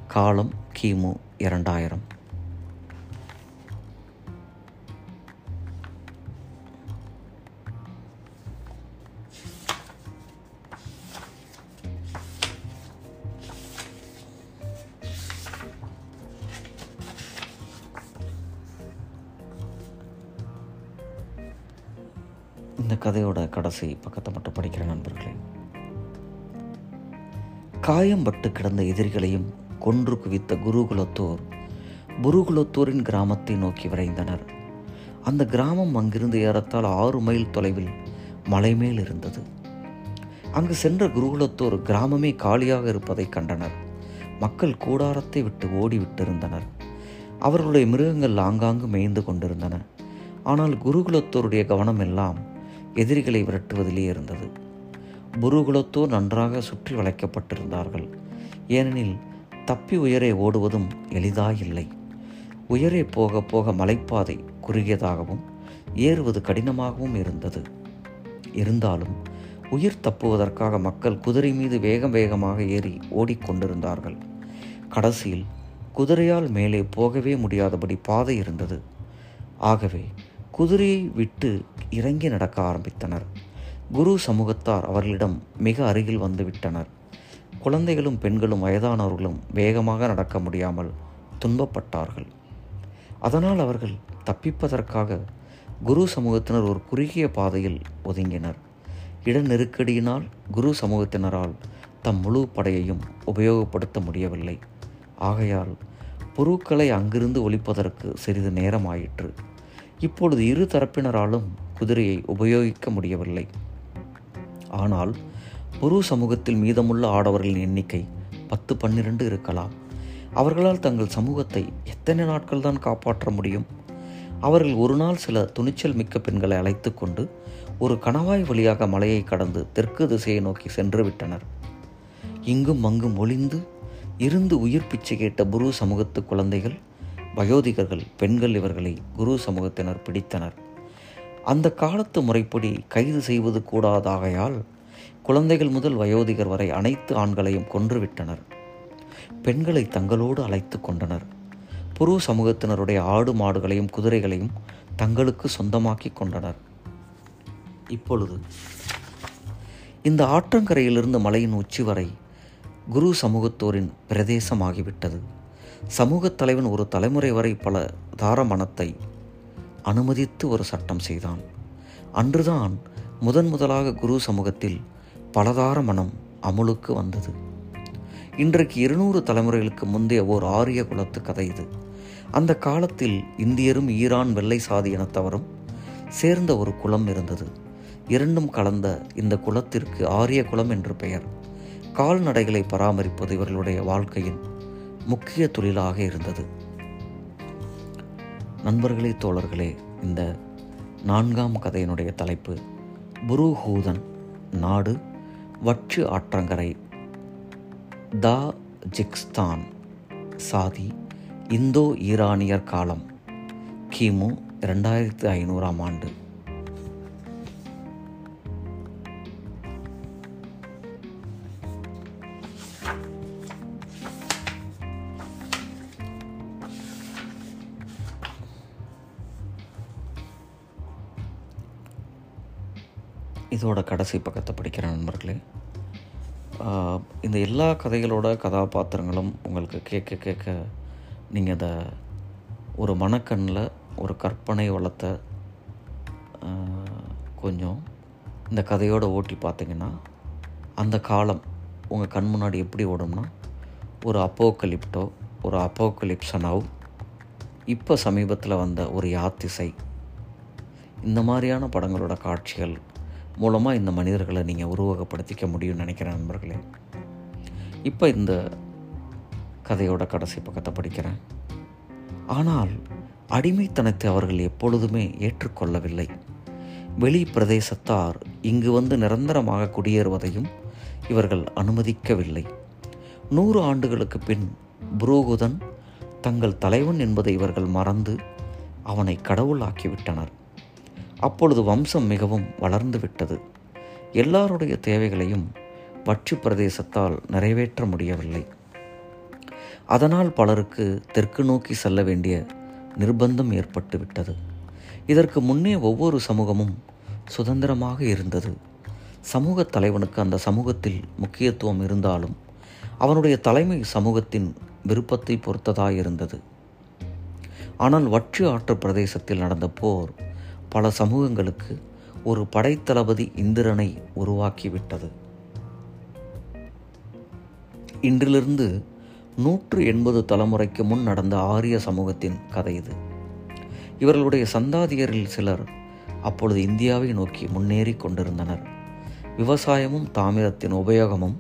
A: காலம் கிமு இரண்டாயிரம். இந்த கதையோட கடைசி பக்கத்தை மட்டும் படிக்கிற நண்பர்களே. காயம்பட்டு கிடந்த எதிரிகளையும் கொன்று குவித்த குருகுலத்தோர் புருகுலத்தோரின் கிராமத்தை நோக்கி விரைந்தனர். அந்த கிராமம் அங்கிருந்து ஏறத்தால் ஆறு மைல் தொலைவில் மலை மேல் இருந்தது. அங்கு சென்ற குருகுலத்தோர் கிராமமே காலியாக இருப்பதை கண்டனர். மக்கள் கூடாரத்தை விட்டு ஓடிவிட்டிருந்தனர். அவர்களுடைய மிருகங்கள் ஆங்காங்கு மேய்ந்து கொண்டிருந்தன. ஆனால் குருகுலத்தோருடைய கவனம் எல்லாம் எதிரிகளை விரட்டுவதிலே இருந்தது. குருகுலத்தோ நன்றாக சுற்றி வளைக்கப்பட்டிருந்தார்கள். ஏனெனில் தப்பி உயரே ஓடுவதும் எளிதாயில்லை. உயரே போக போக மலைப்பாதை குறுகியதாகவும் ஏறுவது கடினமாகவும் இருந்தது. இருந்தாலும் உயிர் தப்புவதற்காக மக்கள் குதிரை மீது வேகம் வேகமாக ஏறி ஓடிக்கொண்டிருந்தார்கள் கடைசியில் குதிரையால் மேலே போகவே முடியாதபடி பாதை இருந்தது. ஆகவே குதிரையை விட்டு இறங்கி நடக்க ஆரம்பித்தனர். குரு சமூகத்தார் அவர்களிடம் மிக அருகில் வந்துவிட்டனர் குழந்தைகளும் பெண்களும் வயதானவர்களும் வேகமாக நடக்க முடியாமல் துன்பப்பட்டார்கள். அதனால் அவர்கள் தப்பிப்பதற்காக குரு சமூகத்தினர் ஒரு குறுகிய பாதையில் ஒதுங்கினர். இட நெருக்கடியினால் குரு சமூகத்தினரால் தம் முழு படையையும் உபயோகப்படுத்த முடியவில்லை. ஆகையால் பொருட்களை அங்கிருந்து ஒழிப்பதற்கு சிறிது நேரம் ஆயிற்று இப்பொழுது இரு தரப்பினராலும் குதிரையை உபயோகிக்க முடியவில்லை. ஆனால் புரு சமூகத்தில் மீதமுள்ள ஆடவர்களின் எண்ணிக்கை பத்து பன்னிரண்டு இருக்கலாம். அவர்களால் தங்கள் சமூகத்தை எத்தனை நாட்கள் தான் காப்பாற்ற முடியும்? அவர்கள் ஒரு நாள் சில துணிச்சல் மிக்க பெண்களை அழைத்து கொண்டு ஒரு கணவாய் வழியாக மலையை கடந்து தெற்கு திசையை நோக்கி சென்று விட்டனர். இங்கும் அங்கும் ஒளிந்து இருந்து உயிர் பிச்சை கேட்ட புரு சமூகத்து குழந்தைகள் வயோதிகர்கள் பெண்கள் இவர்களை குரு சமூகத்தினர் பிடித்தனர். அந்த காலத்து முறைப்படி கைது செய்வது கூடாதாகையால் குழந்தைகள் முதல் வயோதிகர் வரை அனைத்து ஆண்களையும் கொன்றுவிட்டனர். பெண்களை தங்களோடு அழைத்து கொண்டனர். புரு சமூகத்தினருடைய ஆடு மாடுகளையும் குதிரைகளையும் தங்களுக்கு சொந்தமாக்கி கொண்டனர். இப்பொழுது இந்த ஆற்றங்கரையிலிருந்து மலையின் உச்சி வரை குரு சமூகத்தோரின் பிரதேசமாகிவிட்டது. சமூகத் தலைவன் ஒரு தலைமுறை வரை பல தாரமணத்தை அனுமதித்து ஒரு சட்டம் செய்தான். அன்றுதான் முதன் முதலாக குரு சமூகத்தில் பலதார மனம் அமுலுக்கு வந்தது. இன்றைக்கு இருநூறு தலைமுறைகளுக்கு முந்தைய ஓர் ஆரிய குலத்து கதை இது. அந்த காலத்தில் இந்தியரும் ஈரான் வெள்ளை சாதி இனத்தவரும் சேர்ந்த ஒரு குலம் இருந்தது. இரண்டும் கலந்த இந்த குலத்திற்கு ஆரிய குலம் என்று பெயர். கால்நடைகளை பராமரிப்பது இவர்களுடைய வாழ்க்கையின் முக்கிய தொழிலாக இருந்தது. நண்பர்களே தோழர்களே இந்த நான்காம் கதையினுடைய தலைப்பு புருஹூதன் நாடு வற்று ஆற்றங்கரை தா ஜிக்ஸ்தான் சாதி இந்தோ ஈரானியர் காலம் கிமு இரண்டாயிரத்து ஐநூறாம் ஆண்டு. இதோட கடைசி பக்கத்தை படிக்கிற நண்பர்களே இந்த எல்லா கதைகளோட கதாபாத்திரங்களும் உங்களுக்கு கேட்க கேட்க நீங்கள் அதை ஒரு மனக்கண்ணில் ஒரு கற்பனை வளத்தை கொஞ்சம் இந்த கதையோடு ஓட்டி பார்த்தீங்கன்னா அந்த காலம் உங்கள் கண் முன்னாடி எப்படி ஓடும்னா ஒரு அப்போக்கலிப்டோ ஒரு அப்போக்கலிப்சனவ் இப்போ சமீபத்தில் வந்த ஒரு யாத்திசை இந்த மாதிரியான படங்களோட காட்சிகள் மூலமாக இந்த மனிதர்களை நீங்கள் உருவகப்படுத்திக்க முடியும்னு நினைக்கிறேன் நண்பர்களே. இப்போ இந்த கதையோட கடைசி பக்கத்தை படிக்கிறேன். ஆனால் அடிமைத்தனத்தை அவர்கள் எப்பொழுதுமே ஏற்றுக்கொள்ளவில்லை. வெளி பிரதேசத்தார் இங்கு வந்து நிரந்தரமாக குடியேறுவதையும் இவர்கள் அனுமதிக்கவில்லை. நூறு ஆண்டுகளுக்கு பின் புரோகுதன் தங்கள் தலைவன் என்பதை இவர்கள் மறந்து அவனை கடவுளாக்கிவிட்டனர். அப்பொழுது வம்சம் மிகவும் வளர்ந்து விட்டது எல்லாருடைய தேவைகளையும் வட்சி பிரதேசத்தால் நிறைவேற்ற முடியவில்லை. அதனால் பலருக்கு தெற்கு நோக்கி செல்ல வேண்டிய நிர்பந்தம் ஏற்பட்டு விட்டது இதற்கு முன்னே ஒவ்வொரு சமூகமும் சுதந்திரமாக இருந்தது. சமூக தலைவனுக்கு அந்த சமூகத்தில் முக்கியத்துவம் இருந்தாலும் அவனுடைய தலைமை சமூகத்தின் விருப்பத்தை பொறுத்ததாயிருந்தது. ஆனால் வற்றி ஆற்று பிரதேசத்தில் நடந்த போர் பல சமூகங்களுக்கு ஒரு படைத்தளபதி இந்திரனை உருவாக்கிவிட்டது. இன்றிலிருந்து நூற்று எண்பது தலைமுறைக்கு முன் நடந்த ஆரிய சமூகத்தின் கதை இது. இவர்களுடைய சந்தாதியரில் சிலர் அப்பொழுது இந்தியாவை நோக்கி முன்னேறி கொண்டிருந்தனர். விவசாயமும் தாமிரத்தின் உபயோகமும்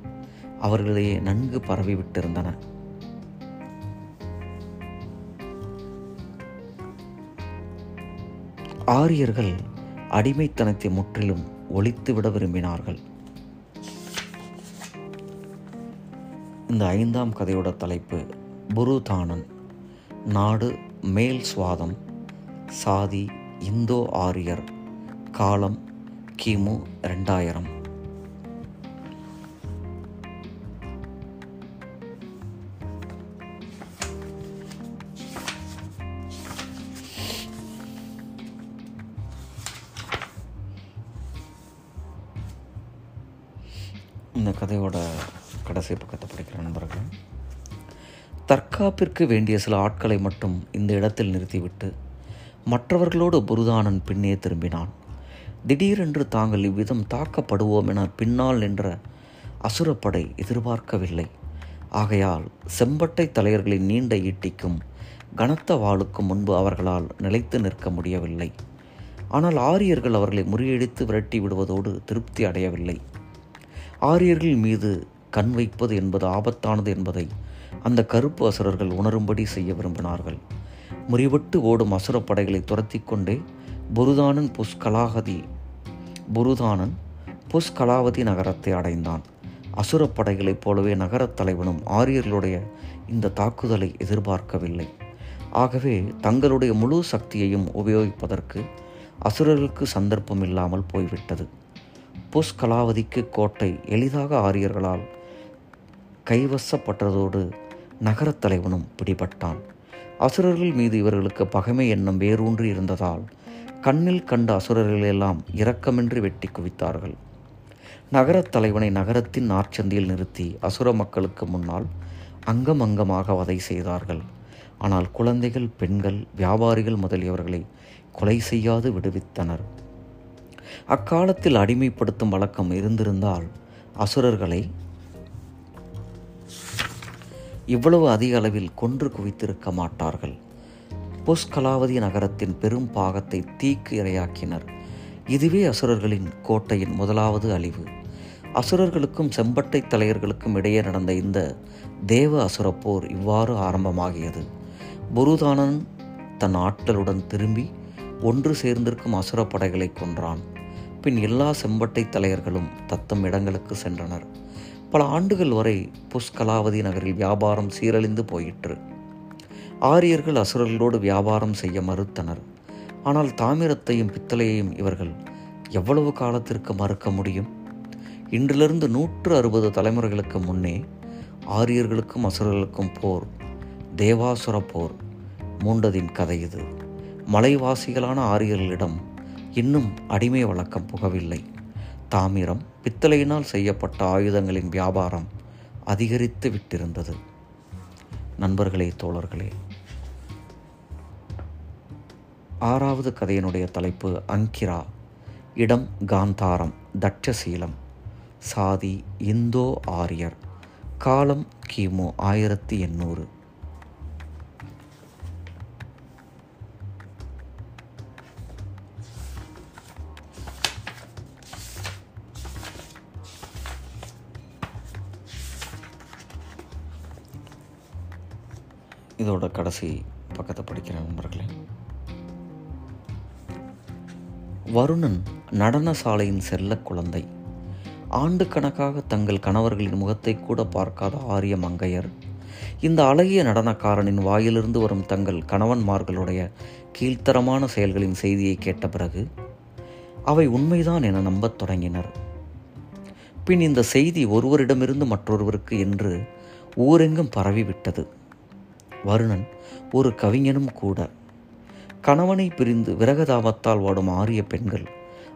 A: அவர்களிடையே நன்கு பரவிவிட்டிருந்தன. ஆரியர்கள் அடிமைத்தனத்தை முற்றிலும் ஒழித்துவிட விரும்பினார்கள். இந்த ஐந்தாம் கதையோட தலைப்பு புருதானன் நாடு மேல் சுவாதம் சாதி இந்தோ ஆரியர் காலம் கிமு ரெண்டாயிரம் கதையோட கடைசி பக்கத்தை படிக்கிற நண்பர்கள். தற்காப்பிற்கு வேண்டிய சில ஆட்களை மட்டும் இந்த இடத்தில் நிறுத்திவிட்டு மற்றவர்களோடு புருதானன் பின்னே திரும்பினான். திடீரென்று தாங்கள் இவ்விதம் தாக்கப்படுவோம் என பின்னால் நின்ற அசுரப்படை எதிர்பார்க்கவில்லை. ஆகையால் செம்பட்டை தலையர்களின் நீண்ட ஈட்டிக்கும் கனத்த வாளுக்கும் முன்பு அவர்களால் நிலைத்து நிற்க முடியவில்லை. ஆனால் ஆரியர்கள் அவர்களை முறியடித்து விரட்டி விடுவதோடு திருப்தி அடையவில்லை. ஆரியர்கள் மீது கண் வைப்பது என்பது ஆபத்தானது என்பதை அந்த கருப்பு அசுரர்கள் உணரும்படி செய்ய விரும்பினார்கள். முறிவிட்டு ஓடும் அசுர படைகளை துரத்தி கொண்டே புருதானன் புஷ்கலாகதி புருதானன் புஷ்கலாவதி நகரத்தை அடைந்தான். அசுர படைகளைப் போலவே நகரத் தலைவனும் ஆரியர்களுடைய இந்த தாக்குதலை எதிர்பார்க்கவில்லை. ஆகவே தங்களுடைய முழு சக்தியையும் உபயோகிப்பதற்கு அசுரர்களுக்கு சந்தர்ப்பம் இல்லாமல் போய்விட்டது. புஷ்கலாவதிக்கு கோட்டை எளிதாக ஆரியர்களால் கைவசப்பட்டதோடு நகரத் தலைவனும் பிடிபட்டான். அசுரர்கள் மீது இவர்களுக்கு பகைமை எண்ணம் வேரூன்றி இருந்ததால் கண்ணில் கண்ட அசுரர்களெல்லாம் இரக்கமின்றி வெட்டி குவித்தார்கள். நகரத் தலைவனை நகரத்தின் நாற்சந்தியில் நிறுத்தி அசுர மக்களுக்கு முன்னால் அங்கம் அங்கமாக வதை செய்தார்கள். ஆனால் குழந்தைகள் பெண்கள் வியாபாரிகள் முதலியவர்களை கொலை செய்யாது விடுவித்தனர். அக்காலத்தில் அடிமைப்படுத்தும் வழக்கம் இருந்திருந்தால் அசுரர்களை இவ்வளவு அதிக அளவில் கொன்று குவித்திருக்க மாட்டார்கள். புஷ்கலாவதி நகரத்தின் பெரும் பாகத்தை தீக்கு இரையாக்கினர். இதுவே அசுரர்களின் கோட்டையின் முதலாவது அழிவு. அசுரர்களுக்கும் செம்பட்டை தலையர்களுக்கும் இடையே நடந்த இந்த தேவ அசுரப் போர் இவ்வாறு ஆரம்பமாகியது. புருதானன் தன் ஆட்களுடன் திரும்பி ஒன்று சேர்ந்திருக்கும் அசுர படைகளை கொன்றான். பின் எல்லா செம்பட்டை தலையர்களும் தத்தம் இடங்களுக்கு சென்றனர். பல ஆண்டுகள் வரை புஷ்கலாவதி நகரில் வியாபாரம் சீரழிந்து போயிற்று. ஆரியர்கள் அசுரர்களோடு வியாபாரம் செய்ய மறுத்தனர். ஆனால் தாமிரத்தையும் பித்தளையையும் இவர்கள் எவ்வளவு காலத்திற்கு மறுக்க முடியும்? இன்றிலிருந்து நூற்று அறுபது தலைமுறைகளுக்கு முன்னே ஆரியர்களுக்கும் அசுரர்களுக்கும் போர் தேவாசுர போர் மூண்டதின் கதை இது. மலைவாசிகளான ஆரியர்களிடம் இன்னும் அடிமை வழக்கம் புகவில்லை. தாமிரம் பித்தளையினால் செய்யப்பட்ட ஆயுதங்களின் வியாபாரம் அதிகரித்து விட்டிருந்தது. நண்பர்களே தோழர்களே ஆறாவது கதையினுடைய தலைப்பு அங்கிரா இடம் காந்தாரம் தட்சசீலம் சாதி இந்தோ ஆரியர் காலம் கிமு ஆயிரத்தி எண்ணூறு. இதோட கடைசி பக்கத்தை படிக்கிறேன் நண்பர்களே. வருணன் நடன சாலையின் செல்ல குழந்தை. ஆண்டு கணக்காக தங்கள் கணவர்களின் முகத்தை கூட பார்க்காத ஆரிய மங்கையர். இந்த அழகிய நடனக்காரனின் வாயிலிருந்து வரும் தங்கள் கணவன்மார்களுடைய கீழ்த்தரமான செயல்களின் செய்தியை கேட்ட பிறகு அவை உண்மைதான் என நம்பத் தொடங்கினர். பின் இந்த செய்தி ஒருவரிடமிருந்து மற்றொருவருக்கு என்று ஊரெங்கும் பரவிவிட்டது. வருணன் ஒரு கவிஞனும் கூட. கணவனை பிரிந்து விரகதாபத்தால் வாடும் ஆரிய பெண்கள்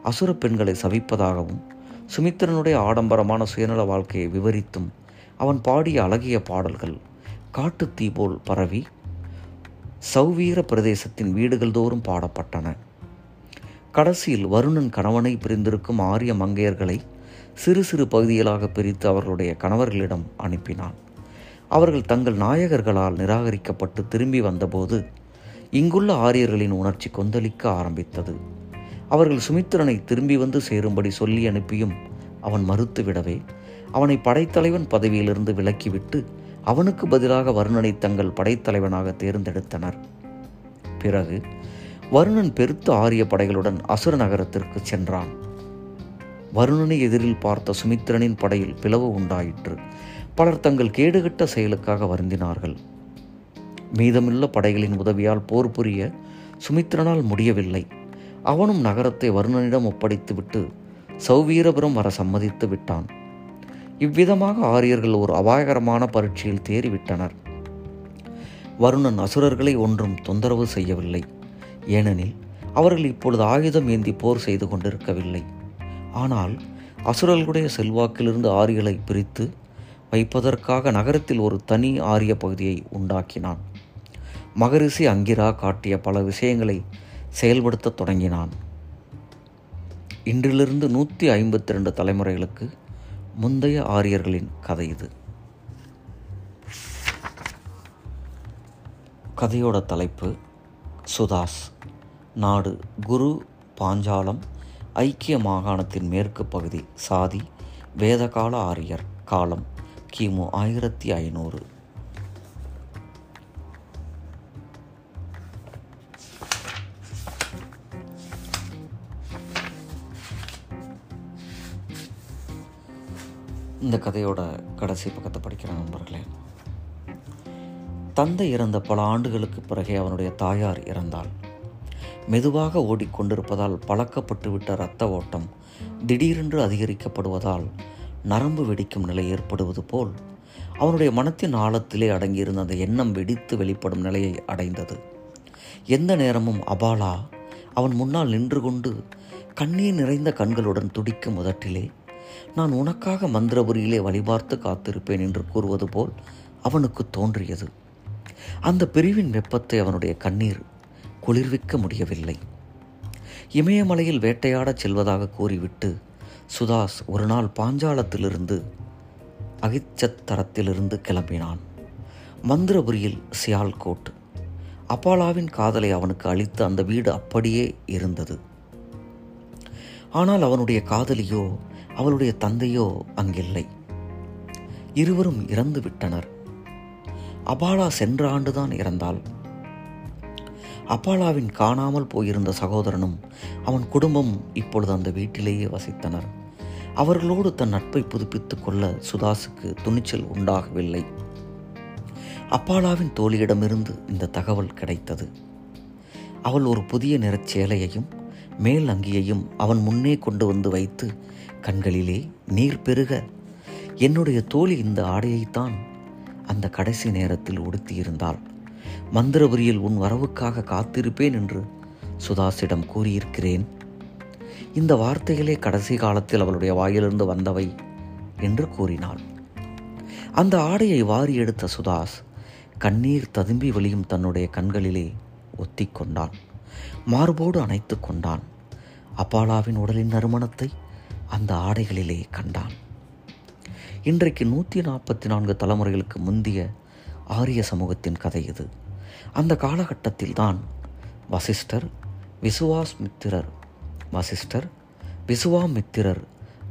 A: அசுர பெண்களை சவிப்பதாகவும் சுமித்திரனுடைய ஆடம்பரமான சுயநல வாழ்க்கையை விவரித்தும் அவன் பாடிய அழகிய பாடல்கள் காட்டுத்தீ போல் பரவி சௌவீர பிரதேசத்தின் வீடுகள் தோறும் பாடப்பட்டன. கடைசியில் வருணன் கணவனை பிரிந்திருக்கும் ஆரிய மங்கையர்களை சிறு சிறு பகுதிகளாக பிரித்து அவர்களுடைய கணவர்களிடம் அனுப்பினான். அவர்கள் தங்கள் நாயகர்களால் நிராகரிக்கப்பட்டு திரும்பி வந்தபோது இங்குள்ள ஆரியர்களின் உணர்ச்சி கொந்தளிக்க ஆரம்பித்தது. அவர்கள் சுமித்திரனை திரும்பி வந்து சேரும்படி சொல்லி அனுப்பியும் அவன் மறுத்துவிடவே அவனை படைத்தலைவன் பதவியிலிருந்து விலக்கிவிட்டு அவனுக்கு பதிலாக வருணனை தங்கள் படைத்தலைவனாக தேர்ந்தெடுத்தனர். பிறகு வருணன் பெருத்த ஆரிய படைகளுடன் அசுர நகரத்திற்கு சென்றான். வருணனை எதிரில் பார்த்த சுமித்திரனின் படையில் பிளவு உண்டாயிற்று. பலர் தங்கள் கேடுகட்ட செயலுக்காக வருந்தினார்கள். மீதமுள்ள படைகளின் உதவியால் போர் புரிய சுமித்திரனால் முடியவில்லை. அவனும் நகரத்தை வருணனிடம் ஒப்படைத்துவிட்டு சௌவீரபுரம் வர சம்மதித்து விட்டான். இவ்விதமாக ஆரியர்கள் ஒரு அபாயகரமான பரீட்சையில் தேறிவிட்டனர். வருணன் அசுரர்களை ஒன்றும் தொந்தரவு செய்யவில்லை. ஏனெனில் அவர்கள் இப்பொழுது ஆயுதம் ஏந்தி போர் செய்து கொண்டிருக்கவில்லை. ஆனால் அசுரர்களுடைய செல்வாக்கிலிருந்து ஆரிகளை பிரித்து வைப்பதற்காக நகரத்தில் ஒரு தனி ஆரிய பகுதியை உண்டாக்கினான். மகரிஷி அங்கிரா காட்டிய பல விஷயங்களை செயல்படுத்த தொடங்கினான். இன்றிலிருந்து நூற்றி ஐம்பத்தி ரெண்டு தலைமுறைகளுக்கு முந்தைய ஆரியர்களின் கதை இது. கதையோட தலைப்பு சுதாஸ். நாடு குரு பாஞ்சாலம் ஐக்கிய மாகாணத்தின் மேற்கு பகுதி சாதி வேதகால ஆரியர் காலம். கிமு ஆயிரத்தி ஐநூறு. இந்த கதையோட கடைசி பக்கத்தை படிக்கிற நண்பர்களே. தந்தை இறந்த பல ஆண்டுகளுக்கு பிறகே அவனுடைய தாயார் இறந்தாள். மெதுவாக ஓடிக்கொண்டிருப்பதால் பழக்கப்பட்டுவிட்ட இரத்த ஓட்டம் திடீரென்று அதிகரிக்கப்படுவதால் நரம்பு வெடிக்கும் நிலை ஏற்படுவது போல் அவனுடைய மனத்தின் ஆழத்திலே அடங்கியிருந்த அந்த எண்ணம் வெடித்து வெளிப்படும் நிலையை அடைந்தது. எந்த நேரமும் அபாலா அவன் முன்னால் நின்று கொண்டு கண்ணீர் நிறைந்த கண்களுடன் துடிக்கும் முதட்டிலே நான் உனக்காக மந்திரபுரியிலே வழிபார்த்து காத்திருப்பேன் என்று கூறுவது போல் அவனுக்கு தோன்றியது. அந்த பிரிவின் வெப்பத்தை அவனுடைய கண்ணீர் குளிர்விக்க முடியவில்லை. இமயமலையில் வேட்டையாடச் செல்வதாக கூறிவிட்டு சுதாஸ் ஒரு நாள் பாஞ்சாலத்திலிருந்து அகிச்சத்தரத்திலிருந்து கிளம்பினான். மந்திரபுரியில் சியால்கோட். அப்பாலாவின் காதலை அவனுக்கு அளித்த அந்த வீடு அப்படியே இருந்தது. ஆனால் அவனுடைய காதலியோ அவளுடைய தந்தையோ அங்கில்லை. இருவரும் இறந்து விட்டனர் அபாலா சென்ற ஆண்டுதான் இறந்தாள். அப்பாலாவின் காணாமல் போயிருந்த சகோதரனும் அவன் குடும்பம் இப்பொழுது அந்த வீட்டிலேயே வசித்தனர். அவர்களோடு தன் நட்பை புதுப்பித்துக் கொள்ள சுதாசுக்கு துணிச்சல் உண்டாகவில்லை. அப்பாலாவின் தோழியிடமிருந்து இந்த தகவல் கிடைத்தது. அவள் ஒரு புதிய நிறச் சேலையையும் மேல் அங்கியையும் அவன் முன்னே கொண்டு வந்து வைத்து கண்களிலே நீர் பெருக. என்னுடைய தோழி இந்த ஆடையைத்தான் அந்த கடைசி நேரத்தில் உடுத்தியிருந்தாள். மந்திரபுரியில் உன் வரவுக்காக காத்திருப்பேன் என்று சுதாஸிடம் கூறியிருக்கிறேன். இந்த வார்த்தைகளே கடைசி காலத்தில் அவளுடைய வாயிலிருந்து வந்தவை என்று கூறினாள். அந்த ஆடையை வாரி எடுத்த சுதாஸ் கண்ணீர் ததும்பி வழியும் தன்னுடைய கண்களிலே ஒத்திக் கொண்டான். மார்போடு அணைத்து கொண்டான். அப்பாலாவின் உடலின் நறுமணத்தை அந்த ஆடைகளிலே கண்டான். இன்றைக்கு நூற்றி நாற்பத்தி நான்கு தலைமுறைகளுக்கு முந்திய ஆரிய சமூகத்தின் கதை இது. அந்த காலகட்டத்தில் தான் வசிஷ்டர் விசுவாஸ்மித்திரர் வசிஷ்டர் விசுவாமித்திரர்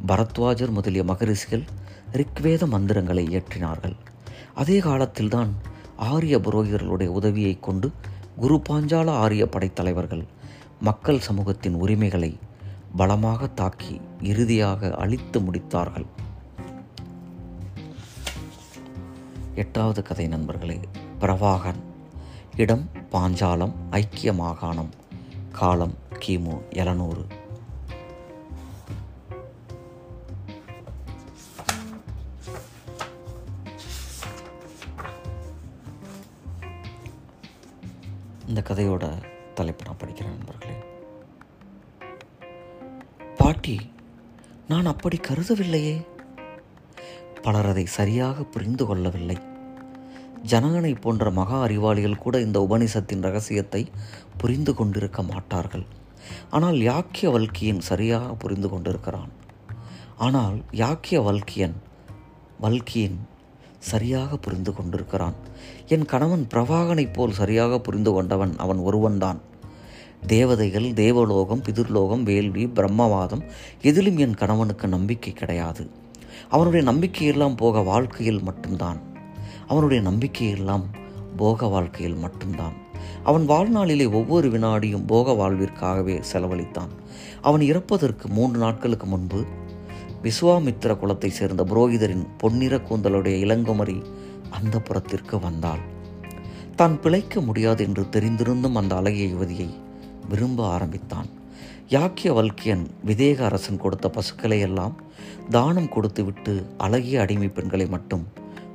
A: பரத்வாஜர் முதலிய மகரிஷிகள் ரிக்வேத மந்திரங்களை இயற்றினார்கள். அதே காலத்தில்தான் ஆரிய புரோகிதர்களுடைய உதவியை கொண்டு குரு பாஞ்சால ஆரிய படைத்தலைவர்கள் மக்கள் சமூகத்தின் உரிமைகளை பலமாக தாக்கி இறுதியாக அழித்து முடித்தார்கள். எட்டாவது கதை நண்பர்களே பிரவாகன். இடம் பாஞ்சாலம் ஐக்கிய மாகாணம். காலம் கிமு எழுநூறு. இந்த கதையோட தலைப்பு நான் படிக்கிறேன் நண்பர்களே. பாட்டி நான் அப்படி கருதவில்லையே. பலர் அதை சரியாக புரிந்து கொள்ளவில்லை. ஜனகனை போன்ற மகா அறிவாளிகள் கூட இந்த உபனிஷத்தின் ரகசியத்தை புரிந்து கொண்டிருக்க மாட்டார்கள். ஆனால் யாக்கிய வல்கியன் சரியாக புரிந்து கொண்டிருக்கிறான். ஆனால் யாக்கிய வல்கியன் வல்கியன் சரியாக புரிந்து கொண்டிருக்கிறான். என் கணவன் பிரவாகனைப் போல் சரியாக புரிந்து கொண்டவன் அவன் ஒருவன்தான். தேவதைகள் தேவலோகம் பிதிர்லோகம் வேள்வி பிரம்மவாதம் எதிலும் என் கணவனுக்கு நம்பிக்கை கிடையாது. அவனுடைய நம்பிக்கையெல்லாம் போக வாழ்க்கையில் மட்டும்தான். அவனுடைய நம்பிக்கையெல்லாம் போக வாழ்க்கையில் மட்டும்தான். அவன் வாழ்நாளிலே ஒவ்வொரு வினாடியும் போக வாழ்விற்காகவே செலவழித்தான். அவன் இறப்பதற்கு மூன்று நாட்களுக்கு முன்பு விஸ்வாமித்திர குலத்தை சேர்ந்த புரோகிதரின் பொன்னிற கூந்தலுடைய இளங்குமரி அந்த புறத்திற்கு வந்தாள். தான் பிழைக்க முடியாது என்று தெரிந்திருந்தும் அந்த அழகிய யுவதியை விரும்ப ஆரம்பித்தான். யாக்கிய வல்கியன் விதேக அரசன் கொடுத்த பசுக்களை எல்லாம் தானம் கொடுத்துவிட்டு அழகிய அடிமை பெண்களை மட்டும்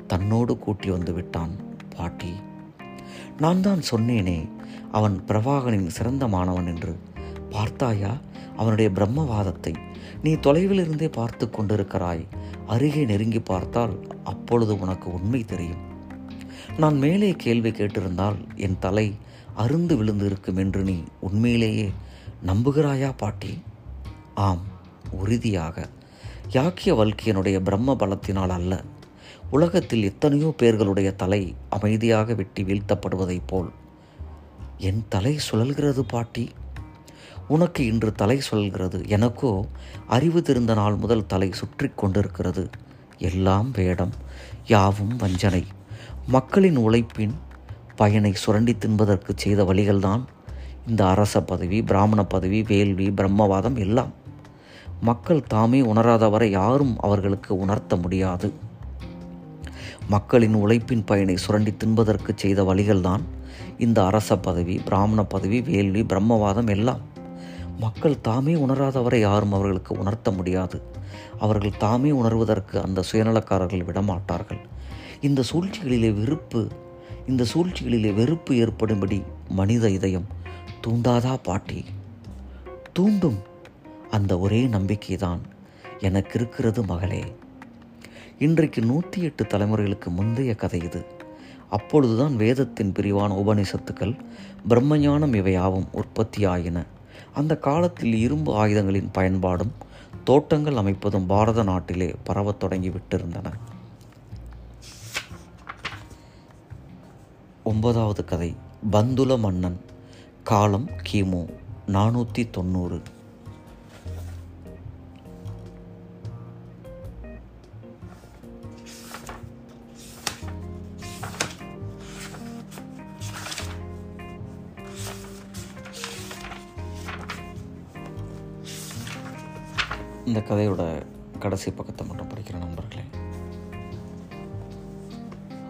A: தன்னோடு கூட்டி வந்து விட்டான் பாட்டி. நான் தான் சொன்னேனே அவன் பிரவாகனின் சிறந்த மாணவன் என்று. பார்த்தாயா அவனுடைய பிரம்மவாதத்தை. நீ தொலைவிலிருந்தே பார்த்து கொண்டிருக்கிறாய். அருகே நெருங்கி பார்த்தால் அப்பொழுது உனக்கு உண்மை தெரியும். நான் மேலே கேள்வி கேட்டிருந்தால் என் தலை அருந்து விழுந்து இருக்கும் என்று நீ உண்மையிலேயே நம்புகிறாயா பாட்டி? ஆம் உறுதியாக. யாக்கிய வல்கியனுடைய பிரம்ம பலத்தினால் அல்ல. உலகத்தில் எத்தனையோ பேர்களுடைய தலை அமைதியாக வெட்டி வீழ்த்தப்படுவதைப் போல். என் தலை சுழல்கிறது பாட்டி. உனக்கு இன்று தலை சுழல்கிறது. எனக்கோ அறிவு தெரிந்த நாள் முதல் தலை சுற்றி கொண்டிருக்கிறது. எல்லாம் வேடம் யாவும் வஞ்சனை. மக்களின் உழைப்பின் பயனை சுரண்டி தின்பதற்கு செய்த வழிகள்தான் இந்த அரச பதவி பிராமண பதவி வேள்வி பிரம்மவாதம் எல்லாம். மக்கள் தாமே உணராதவரை யாரும் அவர்களுக்கு உணர்த்த முடியாது. மக்களின் உழைப்பின் பயனை சுரண்டி தின்பதற்கு செய்த வழிகள்தான் இந்த அரச பதவி பிராமண பதவி வேள்வி பிரம்மவாதம் எல்லாம். மக்கள் தாமே உணராதவரை யாரும் அவர்களுக்கு உணர்த்த முடியாது. அவர்கள் தாமே உணர்வதற்கு அந்த சுயநலக்காரர்கள் விடமாட்டார்கள். இந்த சூழ்ச்சிகளிலே வெறுப்பு இந்த சூழ்ச்சிகளிலே வெறுப்பு ஏற்படும்படி மனித இதயம் தூண்டாதா பாட்டி? தூண்டும். அந்த ஒரே நம்பிக்கைதான் எனக்கு இருக்கிறது மகளே. இன்றைக்கு நூற்றி எட்டு தலைமுறைகளுக்கு முந்தைய கதை இது. அப்பொழுதுதான் வேதத்தின் பிரிவான உபநிஷத்துக்கள் பிரம்மஞானம் இவையாவும் உற்பத்தியாயின. அந்த காலத்தில் இரும்பு ஆயுதங்களின் பயன்பாடும் தோட்டங்கள் அமைப்பதும் பாரத நாட்டிலே பரவத் தொடங்கி விட்டிருந்தன. ஒன்பதாவது கதை பந்துல மன்னன் காலம் கிமு நானூற்றி தொண்ணூறு. இந்த கதையோட கடைசி பக்கத்தை மட்டும் படிக்கிற நண்பர்களே.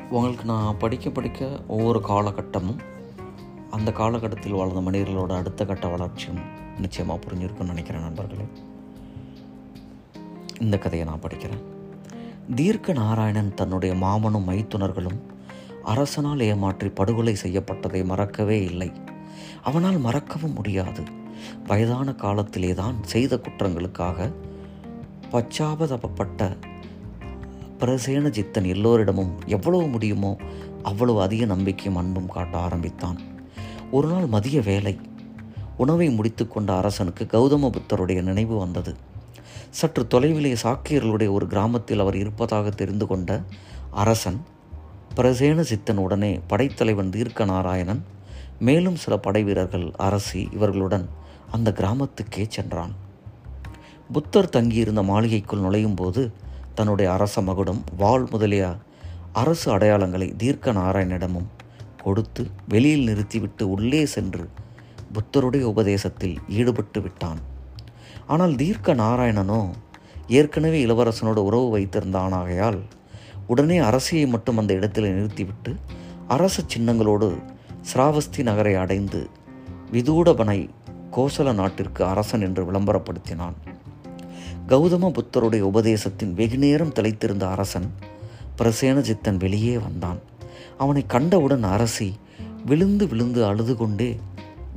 A: உங்களுக்கு நான் படிக்க படிக்க ஒவ்வொரு காலகட்டமும் அந்த காலகட்டத்தில் வாழ்ந்த மனிதர்களோட அடுத்த கட்ட வளர்ச்சியும் நிச்சயமாக புரிஞ்சிருக்குன்னு நினைக்கிறேன் நண்பர்களே. இந்த கதையை நான் படிக்கிறேன். தீர்க்க நாராயணன் தன்னுடைய மாமனும் மைத்துனர்களும் அரசனால் ஏமாற்றி படுகொலை செய்யப்பட்டதை மறக்கவே இல்லை. அவனால் மறக்கவும் முடியாது. வயதான காலத்திலே தான் செய்த குற்றங்களுக்காக பச்சாபதப்பட்ட பிரசேன ஜித்தன் எல்லோரிடமும் எவ்வளவு முடியுமோ அவ்வளவு அதிக நம்பிக்கையும் அன்பும் காட்ட ஆரம்பித்தான். ஒரு நாள் மதிய வேலை உணவை முடித்துக்கொண்ட அரசனுக்கு கௌதம புத்தருடைய நினைவு வந்தது. சற்று தொலைவிலே சாக்கியர்களுடைய ஒரு கிராமத்தில் அவர் இருப்பதாக தெரிந்து கொண்ட அரசன் பிரசேன சித்தன் உடனே படைத்தலைவன் தீர்க்க நாராயணன் மேலும் சில படை வீரர்கள் அரசி இவர்களுடன் அந்த கிராமத்துக்கே சென்றான். புத்தர் தங்கியிருந்த மாளிகைக்குள் நுழையும் போது தன்னுடைய அரச மகுடம் வாள் முதலிய அரசு அடையாளங்களை தீர்க்க நாராயணிடமும் கொடுத்து வெளியில் நிறுத்திவிட்டு உள்ளே சென்று புத்தருடைய உபதேசத்தில் ஈடுபட்டு விட்டான். ஆனால் தீர்க்க நாராயணனோ ஏற்கனவே இளவரசனோடு உறவு வைத்திருந்தானாகையால் உடனே அரசியை மட்டும் அந்த இடத்தில் நிறுத்திவிட்டு அரச சின்னங்களோடு ஸ்ராவஸ்தி நகரை அடைந்து விதூடபனை கோசல நாட்டிற்கு அரசன் என்று விளம்பரப்படுத்தினான். கௌதம புத்தருடைய உபதேசத்தின் வெகுநேரம் திளைத்திருந்த அரசன் பிரசேனஜித்தன் வெளியே வந்தான். அவனை கண்டவுடன் அரசி விழுந்து விழுந்து அழுது கொண்டே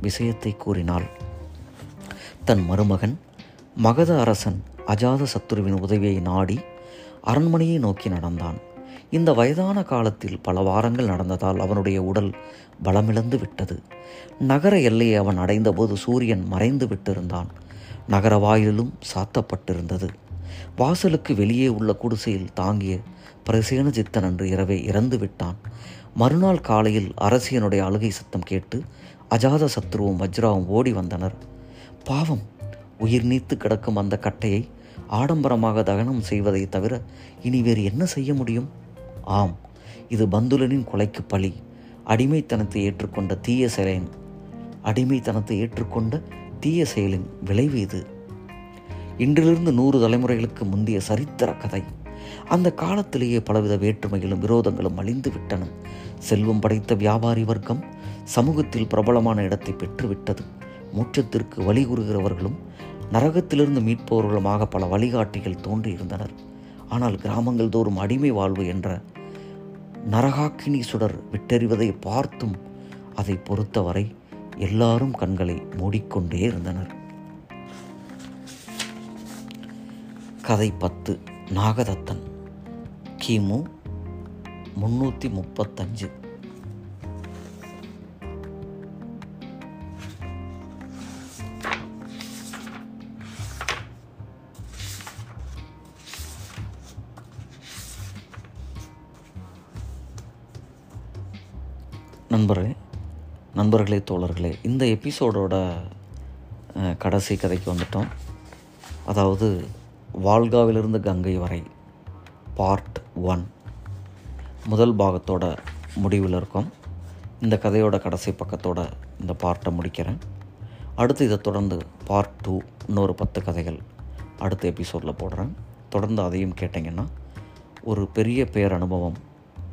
A: விஷயத்தை கூறினாள். தன் மருமகன் மகத அரசன் அஜாத சத்துருவின் உதவியை நாடி அரண்மனையை நோக்கி நடந்தான். இந்த வயதான காலத்தில் பல வாரங்கள் நடந்ததால் அவனுடைய உடல் பலமிழந்து விட்டது. நகர எல்லையை அவன் அடைந்தபோது சூரியன் மறைந்து விட்டிருந்தான். நகர வாயிலும் சாத்தப்பட்டிருந்தது. வாசலுக்கு வெளியே உள்ள குடிசையில் தாங்கிய பிரசேனஜித்தன் அன்று இரவே இறந்து விட்டான் மறுநாள் காலையில் அரசியனுடைய அழுகை சத்தம் கேட்டு அஜாத சத்ருவும் வஜ்ராவும் ஓடி வந்தனர். பாவம் உயிர் நீத்து கிடக்கும் அந்த கட்டையை ஆடம்பரமாக தகனம் செய்வதை தவிர இனி வேறு என்ன செய்ய முடியும்? ஆம் இது பந்துலனின் கொலைக்கு பழி. அடிமைத்தனத்தை ஏற்றுக்கொண்ட தீய செயலன் அடிமைத்தனத்தை ஏற்றுக்கொண்ட தீய செயலின் விளைவு இது. இன்றிலிருந்து நூறு தலைமுறைகளுக்கு முந்தைய சரித்திர கதை. அந்த காலத்திலேயே பலவித வேற்றுமைகளும் விரோதங்களும் அழிந்து விட்டன செல்வம் படைத்த வியாபாரி வர்க்கம் சமூகத்தில் பிரபலமான இடத்தை பெற்றுவிட்டது. மூச்சத்திற்கு வழி கூறுகிறவர்களும் நரகத்திலிருந்து மீட்பவர்களுமாக பல வழிகாட்டிகள் தோன்றியிருந்தனர். ஆனால் கிராமங்கள் தோறும் அடிமை வாழ்வு என்ற நரகாக்கினி சுடர் விட்டெறிவதை பார்த்தும் அதை பொறுத்தவரை எல்லாரும் கண்களை மூடிக்கொண்டே இருந்தனர். கதை பத்து நாகதத்தன். கிமு முன்னூற்றி முப்பத்தஞ்சு. நண்பரே நண்பர்களே தோழர்களே இந்த எபிசோடோட கடைசி கதைக்கு வந்துட்டோம். அதாவது வால்காவிலிருந்து கங்கை வரை பார்ட் ஒன் முதல் பாகத்தோட முடிவில் இருக்கோம். இந்த கதையோட கடைசி பக்கத்தோட இந்த பார்ட்டை முடிக்கிறேன். அடுத்து இதை தொடர்ந்து பார்ட் டூ இன்னொரு பத்து கதைகள் அடுத்த எபிசோடில் போடுறேன். தொடர்ந்து அதையும் கேட்டிங்கன்னா ஒரு பெரிய பேர் அனுபவம்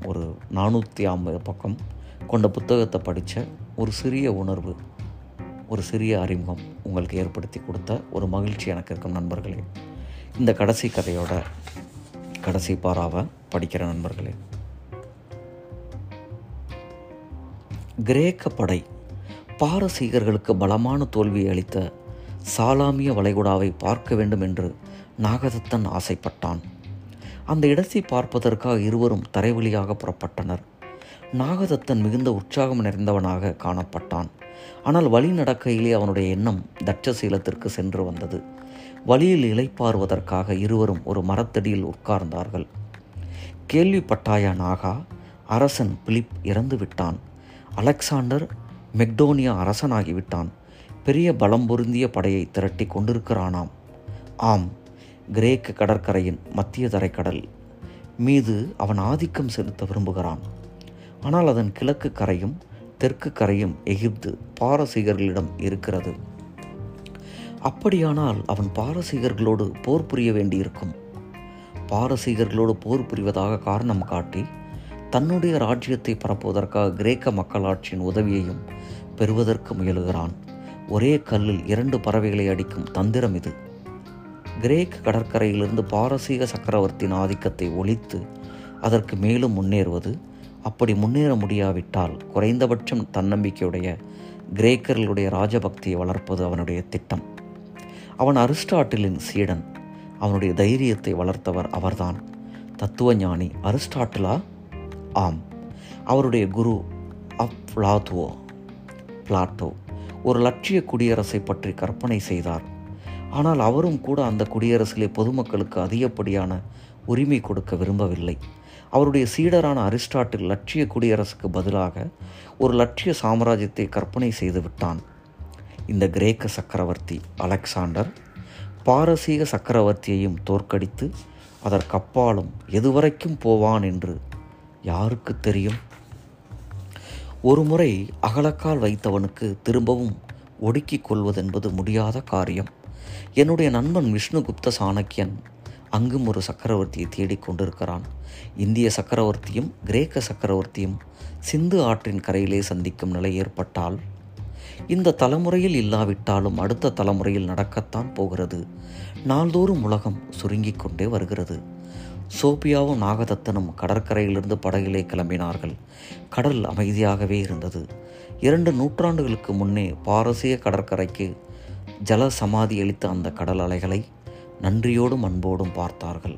A: ஒரு நானூற்றி ஐம்பது பக்கம் கொண்ட புத்தகத்தை படித்த ஒரு சிறிய உணர்வு ஒரு சிறிய அறிமுகம் உங்களுக்கு ஏற்படுத்தி கொடுத்த ஒரு மகிழ்ச்சி எனக்கு இருக்கும் நண்பர்களே. இந்த கடைசி கதையோட கடைசி பாராவை படிக்கிற நண்பர்களே. கிரேக்க படை பாரசீகர்களுக்கு பலமான தோல்வியை அளித்த சாலாமிய வளைகுடாவை பார்க்க வேண்டும் என்று நாகதத்தன் ஆசைப்பட்டான். அந்த இடத்தை பார்ப்பதற்காக இருவரும் தரைவழியாக புறப்பட்டனர். நாகதத்தன் மிகுந்த உற்சாகம் நிறைந்தவனாக காணப்பட்டான். ஆனால் வழி நடக்கையிலே அவனுடைய எண்ணம் தட்சசீலத்திற்கு சென்று வந்தது. வழியில் இளைப்பாறுவதற்காக இருவரும் ஒரு மரத்தடியில் உட்கார்ந்தார்கள். கேள்விப்பட்டாயா நாகா? அரசன் பிலிப் இறந்து விட்டான். அலெக்சாண்டர் மெக்டோனியா அரசனாகிவிட்டான். பெரிய பலம் பொருந்திய படையை திரட்டி கொண்டிருக்கிறானாம். ஆம் கிரேக்க கடற்கரையின் மத்திய தரைக்கடல். மீது அவன் ஆதிக்கம் செலுத்த விரும்புகிறான். ஆனால் அதன் கிழக்கு கரையும் தெற்கு கரையும் எகிப்து பாரசீகர்களிடம் இருக்கிறது. அப்படியானால் அவன் பாரசீகர்களோடு போர் புரிய வேண்டியிருக்கும். பாரசீகர்களோடு போர் புரிவதாக காரணம் காட்டி தன்னுடைய ராஜ்யத்தை பரப்புவதற்காக கிரேக்க மக்களாட்சியின் உதவியையும் பெறுவதற்கு முயலுகிறான். ஒரே கல்லில் இரண்டு பறவைகளை அடிக்கும் தந்திரம் இது. கிரேக்க கடற்கரையிலிருந்து பாரசீக சக்கரவர்த்தியின் ஆதிக்கத்தை ஒழித்து அதற்கு மேலும் முன்னேறுவது அப்படி முன்னேற முடியாவிட்டால் குறைந்தபட்சம் தன்னம்பிக்கையுடைய கிரேக்கர்களுடைய ராஜபக்தியை வளர்ப்பது அவனுடைய திட்டம். அவன் அரிஸ்டாட்டிலின் சீடன். அவனுடைய தைரியத்தை வளர்த்தவர் அவர்தான். தத்துவஞானி அரிஸ்டாட்டிலா? ஆம். அவருடைய குரு அப்லாத்துவோ பிளாட்டோ ஒரு லட்சிய குடியரசை பற்றி கற்பனை செய்தார். ஆனால் அவரும் கூட அந்த குடியரசிலே பொதுமக்களுக்கு அதிகப்படியான உரிமை கொடுக்க விரும்பவில்லை. அவருடைய சீடரான அரிஸ்டாட்டில் லட்சிய குடியரசுக்கு பதிலாக ஒரு லட்சிய சாம்ராஜ்யத்தை கற்பனை செய்து விட்டான். இந்த கிரேக்க சக்கரவர்த்தி அலெக்சாண்டர் பாரசீக சக்கரவர்த்தியையும் தோற்கடித்து அதற்கப்பாலும் எதுவரைக்கும் போவான் என்று யாருக்கு தெரியும்? ஒருமுறை அகலக்கால் வைத்தவனுக்கு திரும்பவும் ஒடுக்கிக் கொள்வதென்பது முடியாத காரியம். என்னுடைய நண்பன் விஷ்ணுகுப்த சாணக்கியன் அங்கும் ஒரு சக்கரவர்த்தியை தேடிக்கொண்டிருக்கிறான் இந்திய சக்கரவர்த்தியும் கிரேக்க சக்கரவர்த்தியும் சிந்து ஆற்றின் கரையிலே சந்திக்கும் நிலை ஏற்பட்டால் இந்த தலைமுறையில் இல்லாவிட்டாலும் அடுத்த தலைமுறையில் நடக்கத்தான் போகிறது. நாள்தோறும் உலகம் சுருங்கிக் கொண்டே வருகிறது. சோபியாவும் நாகதத்தனும் கடற்கரையிலிருந்து படகிலே கிளம்பினார்கள். கடல் அமைதியாகவே இருந்தது. இரண்டு நூற்றாண்டுகளுக்கு முன்னே பாரசீக கடற்கரைக்கு ஜல சமாதி அளித்த அந்த கடல் அலைகளை நன்றியோடும் அன்போடும் பார்த்தார்கள்.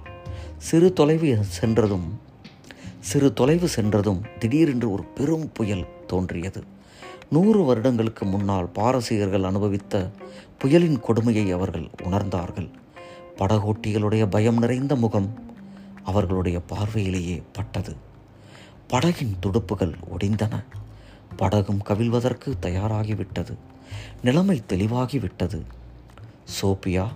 A: சிறு தொலைவு சென்றதும் சிறு தொலைவு சென்றதும் திடீரென்று ஒரு பெரும் புயல் தோன்றியது. நூறு வருடங்களுக்கு முன்னால் பாரசீகர்கள் அனுபவித்த புயலின் கொடுமையை அவர்கள் உணர்ந்தார்கள். படகோட்டிகளுடைய பயம் நிறைந்த முகம் அவர்களுடைய பார்வையிலேயே பட்டது. படகின் துடுப்புகள் ஒடிந்தன. படகும் கவிழ்வதற்கு தயாராகிவிட்டது. நிலைமை தெளிவாகிவிட்டது. சோபியா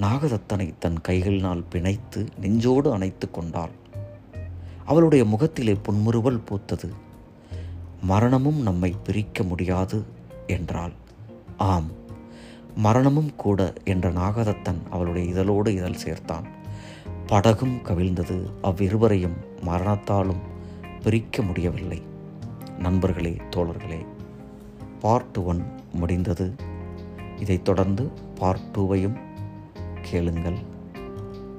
A: நாகதத்தனை தன் கைகளினால் பிணைத்து நெஞ்சோடு அணைத்து கொண்டாள். அவளுடைய முகத்திலே புன்முறுவல் பூத்தது. மரணமும் நம்மை பிரிக்க முடியாது என்றாள். ஆம் மரணமும் கூட என்ற நாகதத்தன் அவளுடைய இதழோடு இதழ் சேர்த்தான். படகும் கவிழ்ந்தது அவ்விருவரையும் மரணத்தாலும் பிரிக்க முடியவில்லை. நண்பர்களே தோழர்களே பார்ட் ஒன் முடிந்தது. இதைத் தொடர்ந்து பார்ட் டூவையும் கேளுங்கள்.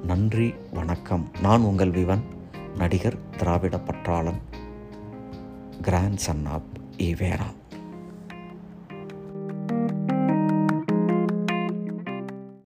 A: நன்றி வணக்கம். நான் உங்கள் விவன் நடிகர் திராவிட பற்றாளன் கிராண்ட் சன் ஆப் ஈவேரா